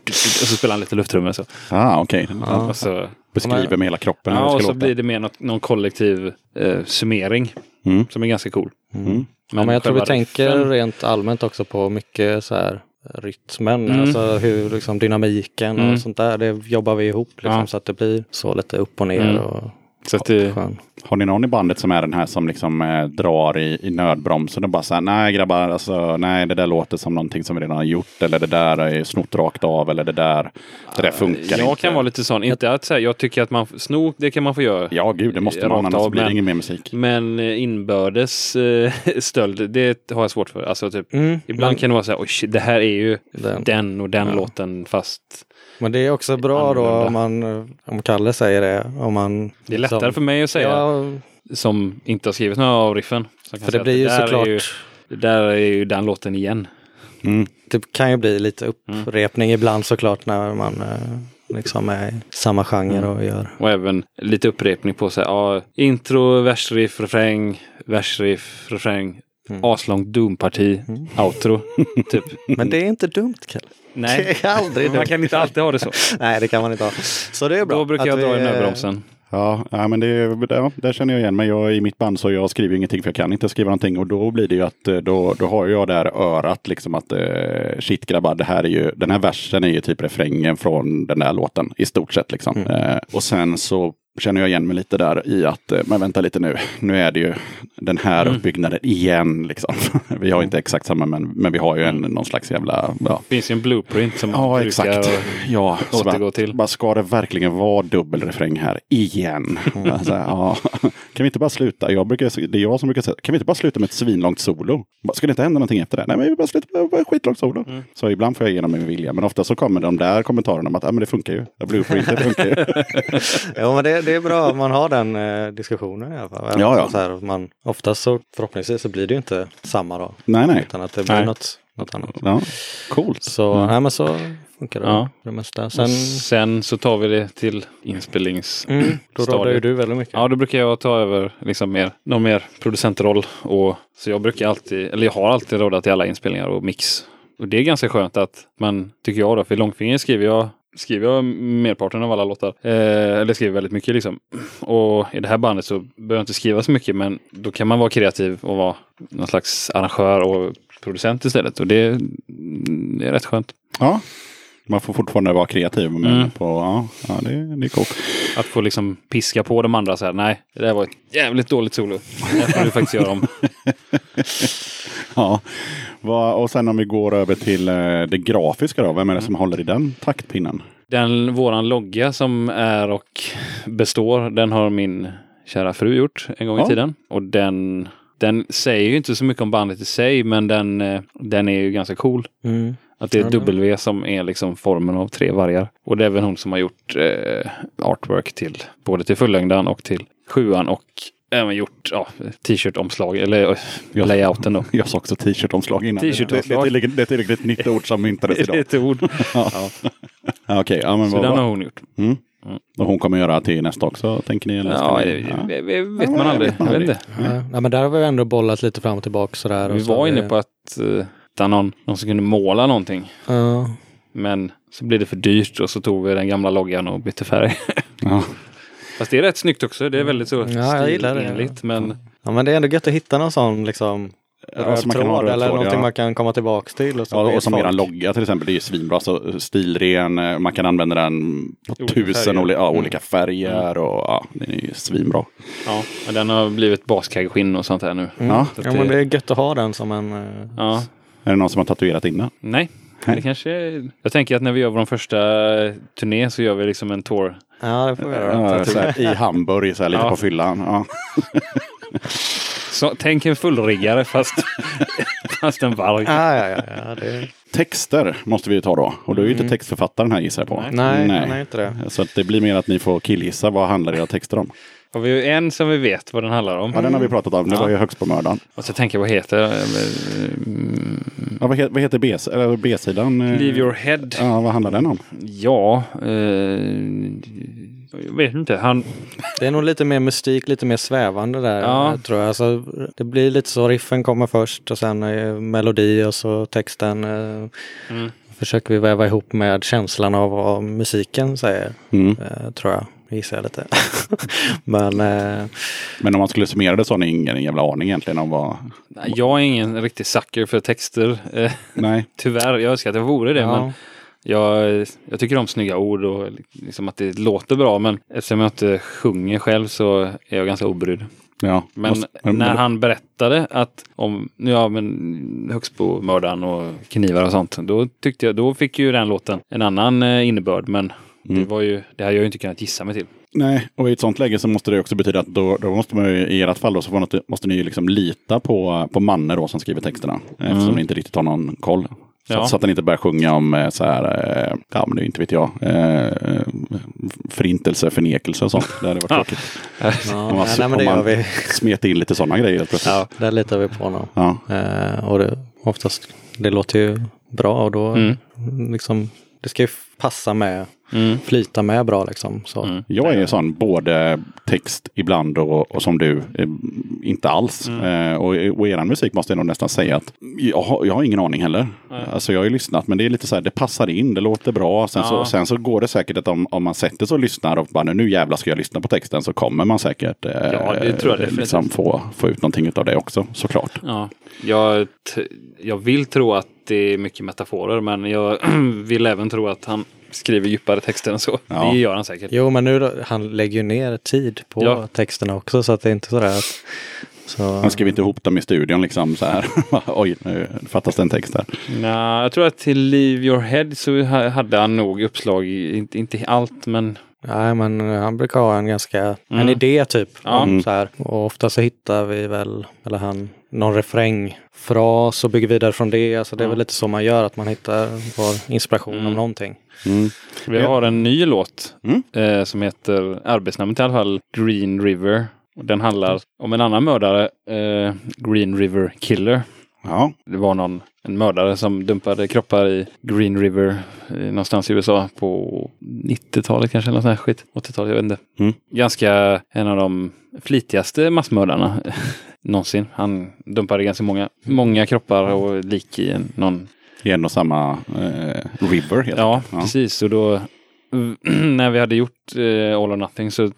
Och så spelar han lite lufttrummor så. Ah, okej. Ja. Och så, Beskriver med hela kroppen ja, det och så låta. blir det mer något, någon kollektiv eh, summering Mm. som är ganska cool. Mm. Men, men jag tror vi själva tänker riffen- rent allmänt också på mycket så här rytmen, Mm. alltså hur liksom dynamiken Mm. och sånt där. Det jobbar vi ihop liksom, Ja. så att det blir så lite upp och ner. Mm. Och, Så att det. Har ni någon i bandet som är den här som liksom eh, drar i, i nödbromsen och bara säger nej grabbar, alltså nej det där låter som någonting som vi redan har gjort eller det där är snott rakt av eller det där, det där funkar jag inte. kan vara lite sån, inte att säga, jag tycker att man, sno, det kan man få göra. Ja gud, det måste man, annars av, blir det ingen mer musik. Men eh, inbördes eh, stöld, det har jag svårt för. Alltså typ, Mm. ibland men, kan det vara så här, oj det här är ju Den. den och den Ja. låten fast men det är också bra då Annorlunda. om man, om Kalle säger det, om man... det är lättare för mig att säga Ja, som inte har skrivit några av riffen. Som för det blir ju där är såklart, ju- Det där är ju den låten igen. Mm. det kan ju bli lite Mm. upprepning ibland såklart när man eh, liksom är i samma genre Mm. och gör. Och även lite upprepning på så här, ja, intro, versriff, refräng, versriff, refräng, aslångt Doom-parti, outro. typ. Men det är inte dumt Kalle. Nej, Det är aldrig man kan inte alltid ha det så. Nej, det kan man inte ha. Så det är bra. Då brukar jag att dra i vi, nödbromsen. Ja, ja men det, ja, där känner jag igen mig. Jag, I mitt band så jag skriver ingenting för jag kan inte skriva någonting. Och då blir det ju att eh, då, då har jag där örat liksom att eh, shit grabbar, det här är ju, den här versen är ju typ refrängen från den där låten i stort sett. Liksom. Eh, och sen så känner jag igen mig lite där i att, eh, men vänta lite nu, nu är det ju den här uppbyggnaden igen. Liksom. vi har inte exakt samma, men, men vi har ju en, någon slags jävla, ja, Det finns ju en blueprint som Ja, brukar exakt. Ja, återgå till. Bara, ska det verkligen vara dubbelrefräng här igen? Alltså, ja. Kan vi inte bara sluta? Jag brukar, det är jag som brukar säga, kan vi inte bara sluta med ett svinlångt solo? Ska det inte hända någonting efter det? Nej, men vi bara slutar med ett skitlångt solo. Mm. Så ibland får jag igenom min vilja, men ofta så kommer de där kommentarerna om att ah, men det funkar ju. Ja, Blueprintet funkar ju. Ja, men det, det är bra att man har den eh, diskussionen i alla fall. Även Ja, ja. Så här, man, oftast så förhoppningsvis så blir det ju inte samma då. nej, nej. Utan att det blir Nej. något, något annat. Ja, coolt. Så, nej, men så funkar det Ja. det mesta. Sen, Sen, så tar vi det till inspelnings... mm, då rådde ju du väldigt mycket. Ja, då brukar jag ta över liksom mer, någon mer producentroll. Och, så jag brukar alltid, eller jag har alltid rådat till alla inspelningar och mix. Och det är ganska skönt att man, tycker jag då, för Långfinger skriver jag skriver jag merparten av alla låtar. Eh, eller skriver väldigt mycket liksom. Och i det här bandet så behöver jag inte skriva så mycket men då kan man vara kreativ och vara någon slags arrangör och producent istället. Och det, det är rätt skönt. Ja, man får fortfarande vara kreativ. Men Mm. på, ja, ja, det, det är coolt. Att få liksom piska på de andra så här, nej, det där var ett jävligt dåligt solo. Det får du faktiskt göra om. Ja. Och sen om vi går över till eh, det grafiska då. Vem är det som håller i den taktpinnen? Den våran logga som är och består, den har min kära fru gjort en gång Ja. i tiden. Och den, den säger ju inte så mycket om bandet i sig, men den, eh, den är ju ganska cool. Mm. Att det är W som är liksom formen av tre vargar. Och det är även hon som har gjort eh, artwork till både till fullängdan och till sjuan och även gjort ja, t-shirt-omslag eller eh, Ja. layouten då. Jag sa också t-shirt-omslag innan. T-shirt-omslag. Det, det, det är tillräckligt ett nytt ord som myntades idag. ett ord. Ja. Ja, Okej, ja, men Så vad den har hon gjort. Mm. Och hon kommer göra till nästa också, tänker ni? Eller Ja, ni? det, ja. det, det vet Ja, man aldrig. vet man Jag vet inte. Ja. ja, men där har vi ändå bollat lite fram och tillbaka sådär. Vi och så var inne på att uh, hitta någon, någon som kunde måla någonting. Ja, Men så blev det för dyrt och så tog vi den gamla loggan och bytte färg. Ja. Fast det är rätt snyggt också. Det är väldigt så Ja, jag gillar det. Men ja, men det är ändå gött att hitta någon sån liksom röd tråd röd eller tråd, någonting ja. man kan komma tillbaks till. Och så Ja, och som folk. eran logga till exempel, det är ju svinbra. Så stilren, eh, man kan använda den på Olika tusen färger. oli ja, Mm. olika färger och ja, den är ju svinbra. ja, men den har blivit baskagskinn och sånt här nu. Mm. Ja. Ja. Men det- det är gött att ha den som en... eh, Ja, Är det någon som har tatuerat in den? nej. Nej. Det kanske är... Jag tänker att när vi gör vår första turné så gör vi liksom en tour. Ja, det får vi göra. Ja, så här, I Hamburg, så här, lite Ja. på fyllan. Ja. Så, tänk en fullriggare fast, fast en varg. Ja, ja, ja. ja det... Texter måste vi ju ta då. Och du är ju inte textförfattaren här gissar jag på. Nej, han är inte det. Så att det blir mer att ni får killgissa vad handlar era texter om. Och vi har ju en som vi vet vad den handlar om. Ja, den har vi pratat om. Det Ja. var ju högst på mördaren. Och så tänker jag vad heter mm, Ja, vad heter B- eller B-sidan? Eh, Leave your head. Ja, vad handlar den om? Ja, eh, jag vet inte. Han, det är nog lite mer mystik, lite mer svävande där Ja. tror jag. Alltså, det blir lite så, riffen kommer först och sen eh, melodi och så texten. Eh, Mm. Försöker vi väva ihop med känslan av vad musiken säger, Mm. eh, tror jag. Gissar jag lite. Men eh, Men om man skulle summera det så har ni ingen jävla aning egentligen om vad... nej, jag är ingen riktig sucker för texter. Eh, Nej. tyvärr, jag önskar att jag vore det. ja. Men jag, jag tycker om snygga ord och liksom att det låter bra. Men eftersom jag inte sjunger själv så är jag ganska obrydd. Ja. Men men- när han berättade att om ja, men Högsbo-mördaren och knivar och sånt. Då tyckte jag, då fick ju den låten en annan eh, innebörd. Men det Mm. var ju, det hade jag ju inte kunnat gissa mig till. Nej, och i ett sånt läge så måste det också betyda att då, då måste man ju, i ert fall då, så man, måste ni ju liksom lita på, på Manne då som skriver texterna. Eftersom Mm. ni inte riktigt har någon koll. Så, Ja. att, så att den inte börjar sjunga om eh, så här, eh, ja men det inte vet jag, eh, förintelse, förnekelse och sånt. Det hade varit tråkigt. Ja, Om man, nej, det om man smet in lite sådana grejer helt plötsligt. Ja. Där litar vi på honom. Ja. Eh, och det, oftast, det låter ju bra och då Mm. liksom, det ska ju passa med, Mm. flyta med bra liksom. Så. Mm. Jag är ju sån både text ibland och, och som du eh, inte alls. Eh, och, och eran musik måste jag nog nästan säga att jag har, jag har ingen aning heller. Alltså jag har ju lyssnat men det är lite så här, det passar in, det låter bra. Sen, så, Ja. sen så går det säkert att om, om man sätter sig och lyssnar och bara nu jävlar ska jag lyssna på texten så kommer man säkert eh, Ja, det tror jag definitivt. liksom få, få ut någonting av det också såklart. Ja, jag, jag vill tro att det är mycket metaforer men jag vill även tro att han skriver djupare texter än så. Ja. Det gör han säkert. Jo, men nu då, han lägger ju ner tid på Ja. texterna också så att det är inte sådär att... Så, Man skriver inte ihop dem i studion liksom så här. Oj, nu fattas det en text här. Nej, jag tror att till Leave Your Head så ha- hade han nog uppslag, inte, inte allt men Nej, men han brukar ha en ganska, en Mm. idé typ. Ja. Om, så här. Och ofta så hittar vi väl, eller han, någon refrängfras och bygger vidare från det. Alltså det är väl lite så man gör, att man hittar inspiration Mm. om någonting. Mm. vi har en ny låt Mm. eh, som heter, arbetsnamnet i alla fall, Green River. Den handlar om en annan mördare, eh, Green River Killer. Ja, Det var någon, en mördare som dumpade kroppar i Green River eh, någonstans i USA på 90-talet kanske, eller något skit. 80-talet, jag vet inte. Mm. Ganska en av de flitigaste massmördarna någonsin. Han dumpade ganska många, många kroppar och lik i en, någon i en och samma eh, river. Helt Ja, enkelt. precis. Och då när vi hade gjort eh, All or Nothing så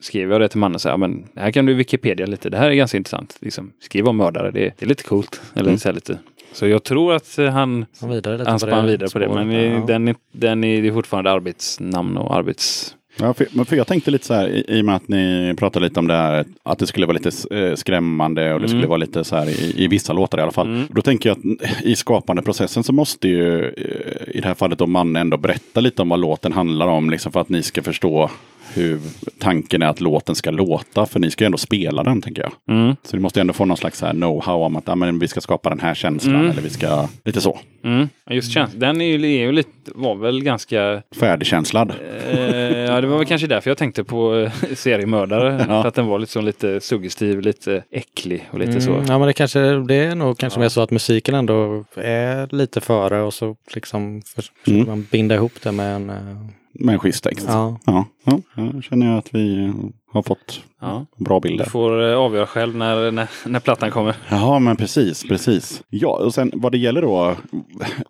skrev jag det till mannen så här, men här kan du Wikipedia lite. Det här är ganska intressant. Liksom, skriv om mördare, det, det är lite coolt. Eller Mm. så, här lite. så jag tror att eh, han, Han vidare spann vidare på det. Men Ja. den, är, den är det är fortfarande arbetsnamn och arbets... Ja, för, för jag tänkte lite så här, i, i och med att ni pratade lite om det här, att det skulle vara lite eh, skrämmande och det Mm. skulle vara lite så här i, i vissa låtar i alla fall. Mm. Då tänker jag att i skapandeprocessen så måste ju eh, i det här fallet då man ändå berätta lite om vad låten handlar om, liksom för att ni ska förstå hur tanken är att låten ska låta, för ni ska ju ändå spela den tänker jag. Mm. Så ni måste ändå få någon slags know-how om att ja, men vi ska skapa den här känslan, Mm. eller vi ska, lite så, Mm. Just käns- den är ju, är ju lite, var väl ganska färdigkänslad. Eh, ja, det var väl kanske därför jag tänkte på eh, seriemördare. Ja. För att den var lite, så, lite suggestiv, lite äcklig och lite så. Mm, ja men det kanske det är nog kanske Ja. mer så att musiken ändå är lite före och så liksom för, försöker Mm. man binda ihop det med en... Med en schysst text. Ja. Ja, ja, ja, känner jag att vi har fått Ja. bra Du bilder. får eh, avgöra själv när, när, när plattan kommer. Ja, men precis, precis. Ja, och sen vad det gäller då,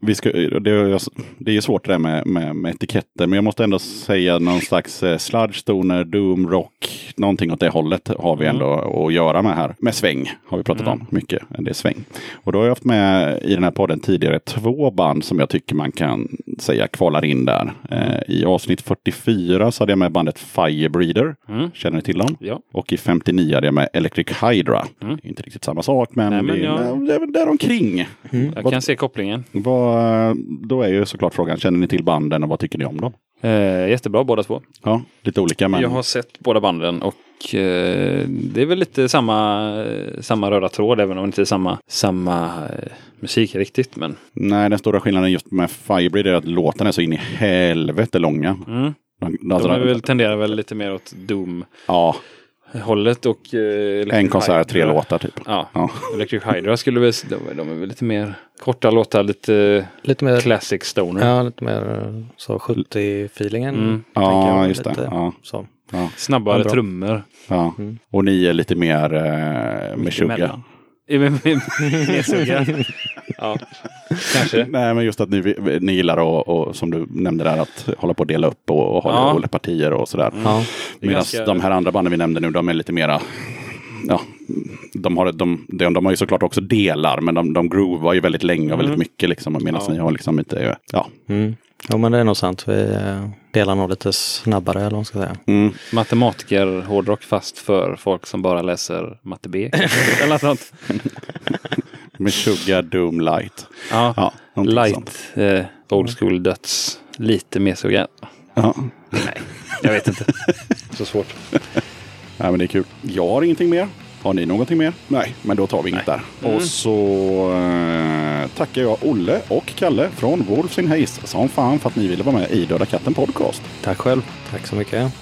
vi ska, det, är, det är ju svårt det där med, med, med etiketter, men jag måste ändå säga någon slags eh, sludge, stoner, doom, rock, någonting åt det hållet har vi Mm. ändå att göra med här. Med sväng har vi pratat Mm. om mycket, det är sväng. Och då har jag haft med i den här podden tidigare två band som jag tycker man kan säga kvalar in där. Eh, I avsnitt 44 så hade jag med bandet Firebreeder. Mm. Känner till dem? Ja. Och i 59 hade jag med Electric Hydra. Mm. Inte riktigt samma sak, men, Nej, men det, är, jag- det är väl däromkring. Jag Vad- kan se kopplingen. Vad, då är ju såklart frågan, känner ni till banden och vad tycker ni om dem? Eh, jättebra båda två. Ja, lite olika men... Jag har sett båda banden och eh, det är väl lite samma, samma röda tråd även om det inte är samma, samma eh, musik riktigt. Men Nej, den stora skillnaden just med Firebreed är att låtarna är så in i helvete långa. mm, De, de är väl, tenderar väl lite mer åt Doom-hållet Ja, och... Eh, en konsert, tre Hydra- låtar typ. Ja, Ja. Electric Hydra skulle väl, de, de är väl lite mer korta låtar, lite Lite mer, classic stoner. ja, lite mer eh, så 70-feelingen. Mm. Ja, just det. Lite Ja, Så. ja, Snabbare trummor. ja. Mm. Och ni är lite mer eh, med tjugga. Eh. Ja, kanske. Nej, men just att ni, ni gillar att, och, som du nämnde där, att hålla på och dela upp och, och hålla Ja. olika partier och sådär. Ja. Det är Medan ganska- de här andra banden vi nämnde nu, de är lite mera Ja, de har, de, de, de har ju såklart också delar, men de, de groovar ju väldigt länge och väldigt Mm. mycket. Liksom, medan Ja. har liksom inte... Ja. Mm. Jo men det är nog sant. Vi eh, delar nog lite snabbare eller vad man ska säga. Mm. Matematiker hårdrock fast för folk som bara läser matte B. Eller något sånt. Med Sugar Doom Light. Ja, Ja, light, eh, old school döds. Lite mer sugga. Ja. Nej, jag vet inte. Så svårt. Nej, men det är kul. Jag har ingenting mer. Har ni någonting mer? Nej, men då tar vi inget där. Mm. Och så eh, tackar jag Olle och Kalle från Wolves in Haze som fan för att ni ville vara med i Döda katten podcast. Tack själv. Tack så mycket.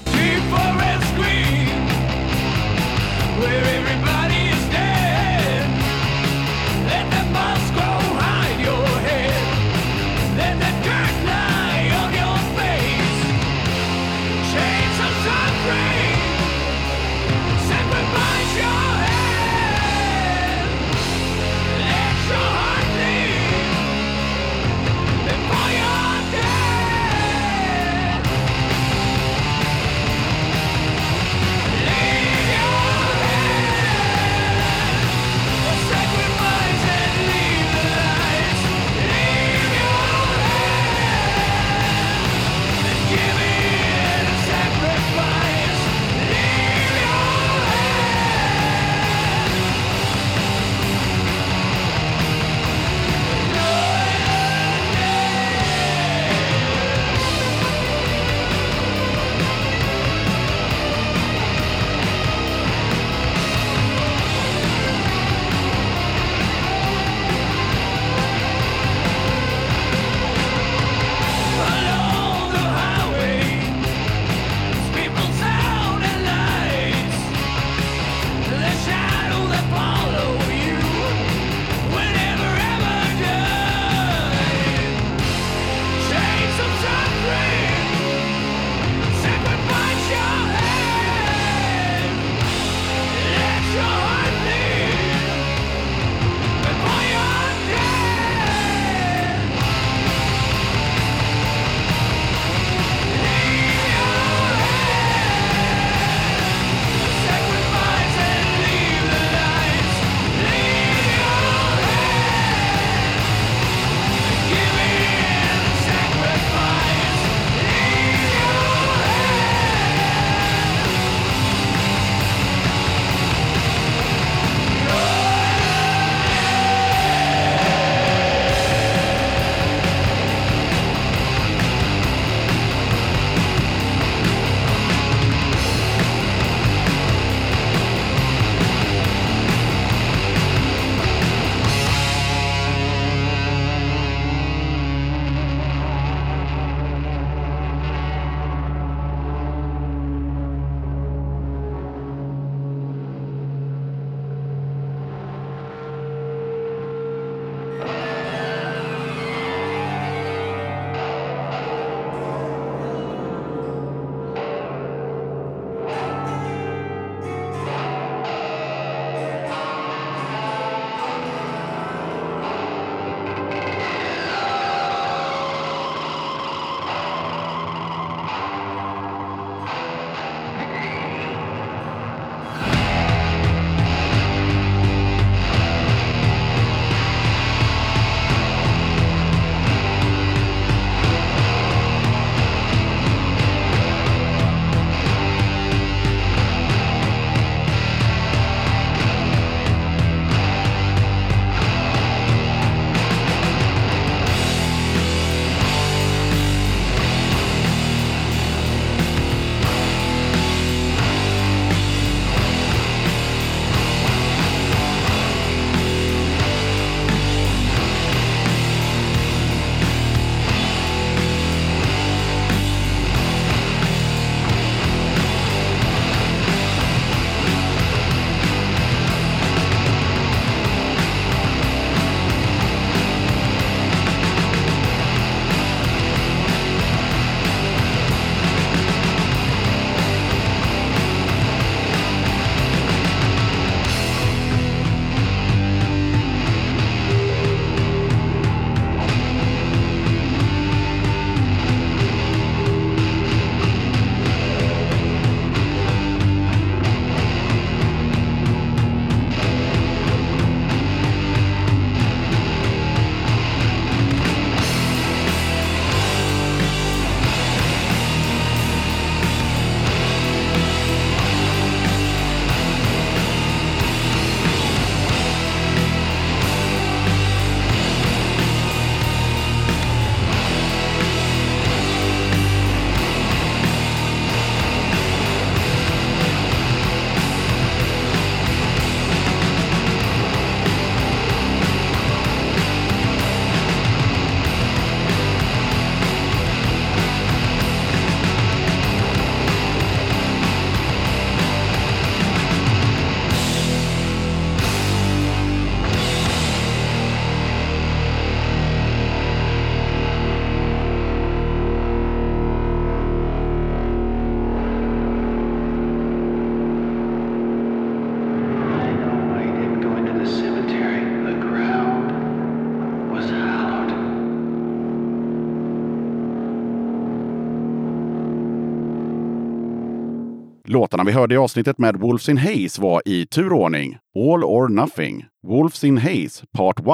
Låtarna vi hörde i avsnittet med Wolves in Haze var i turordning All or Nothing, Wolves in Haze Part 1,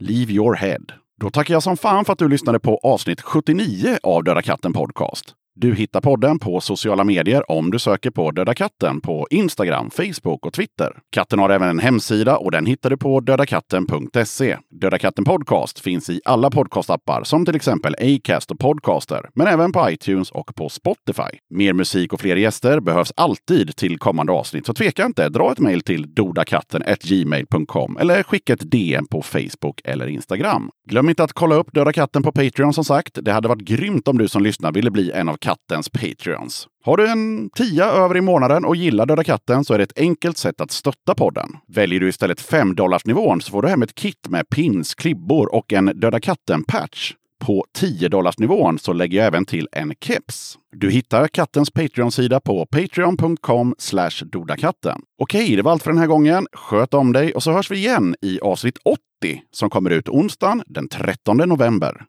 Leave Your Head. Då tackar jag som fan för att du lyssnade på avsnitt 79 av Döda katten Podcast. Du hittar podden på sociala medier om du söker på Döda katten på Instagram, Facebook och Twitter. Katten har även en hemsida och den hittar du på dödakatten.se. Döda katten Podcast finns i alla podcastappar som till exempel Acast och Podcaster, men även på iTunes och på Spotify. Mer musik och fler gäster behövs alltid till kommande avsnitt, så tveka inte. Dra ett mejl till dodakatten.gmail.com eller skicka ett DM på Facebook eller Instagram. Glöm inte att kolla upp Döda katten på Patreon som sagt. Det hade varit grymt om du som lyssnar ville bli en av kattens Patreons. Har du en tia över i månaden och gillar Döda katten så är det ett enkelt sätt att stötta podden. Väljer du istället 5 nivån så får du hem ett kit med pins, klibbor och en Döda katten-patch. På 10 nivån så lägger jag även till en keps. Du hittar kattens Patreon-sida på patreon.com dodakatten. Okej, det var allt för den här gången. Sköt om dig och så hörs vi igen i avsnitt 80 som kommer ut onsdagen den 13 november.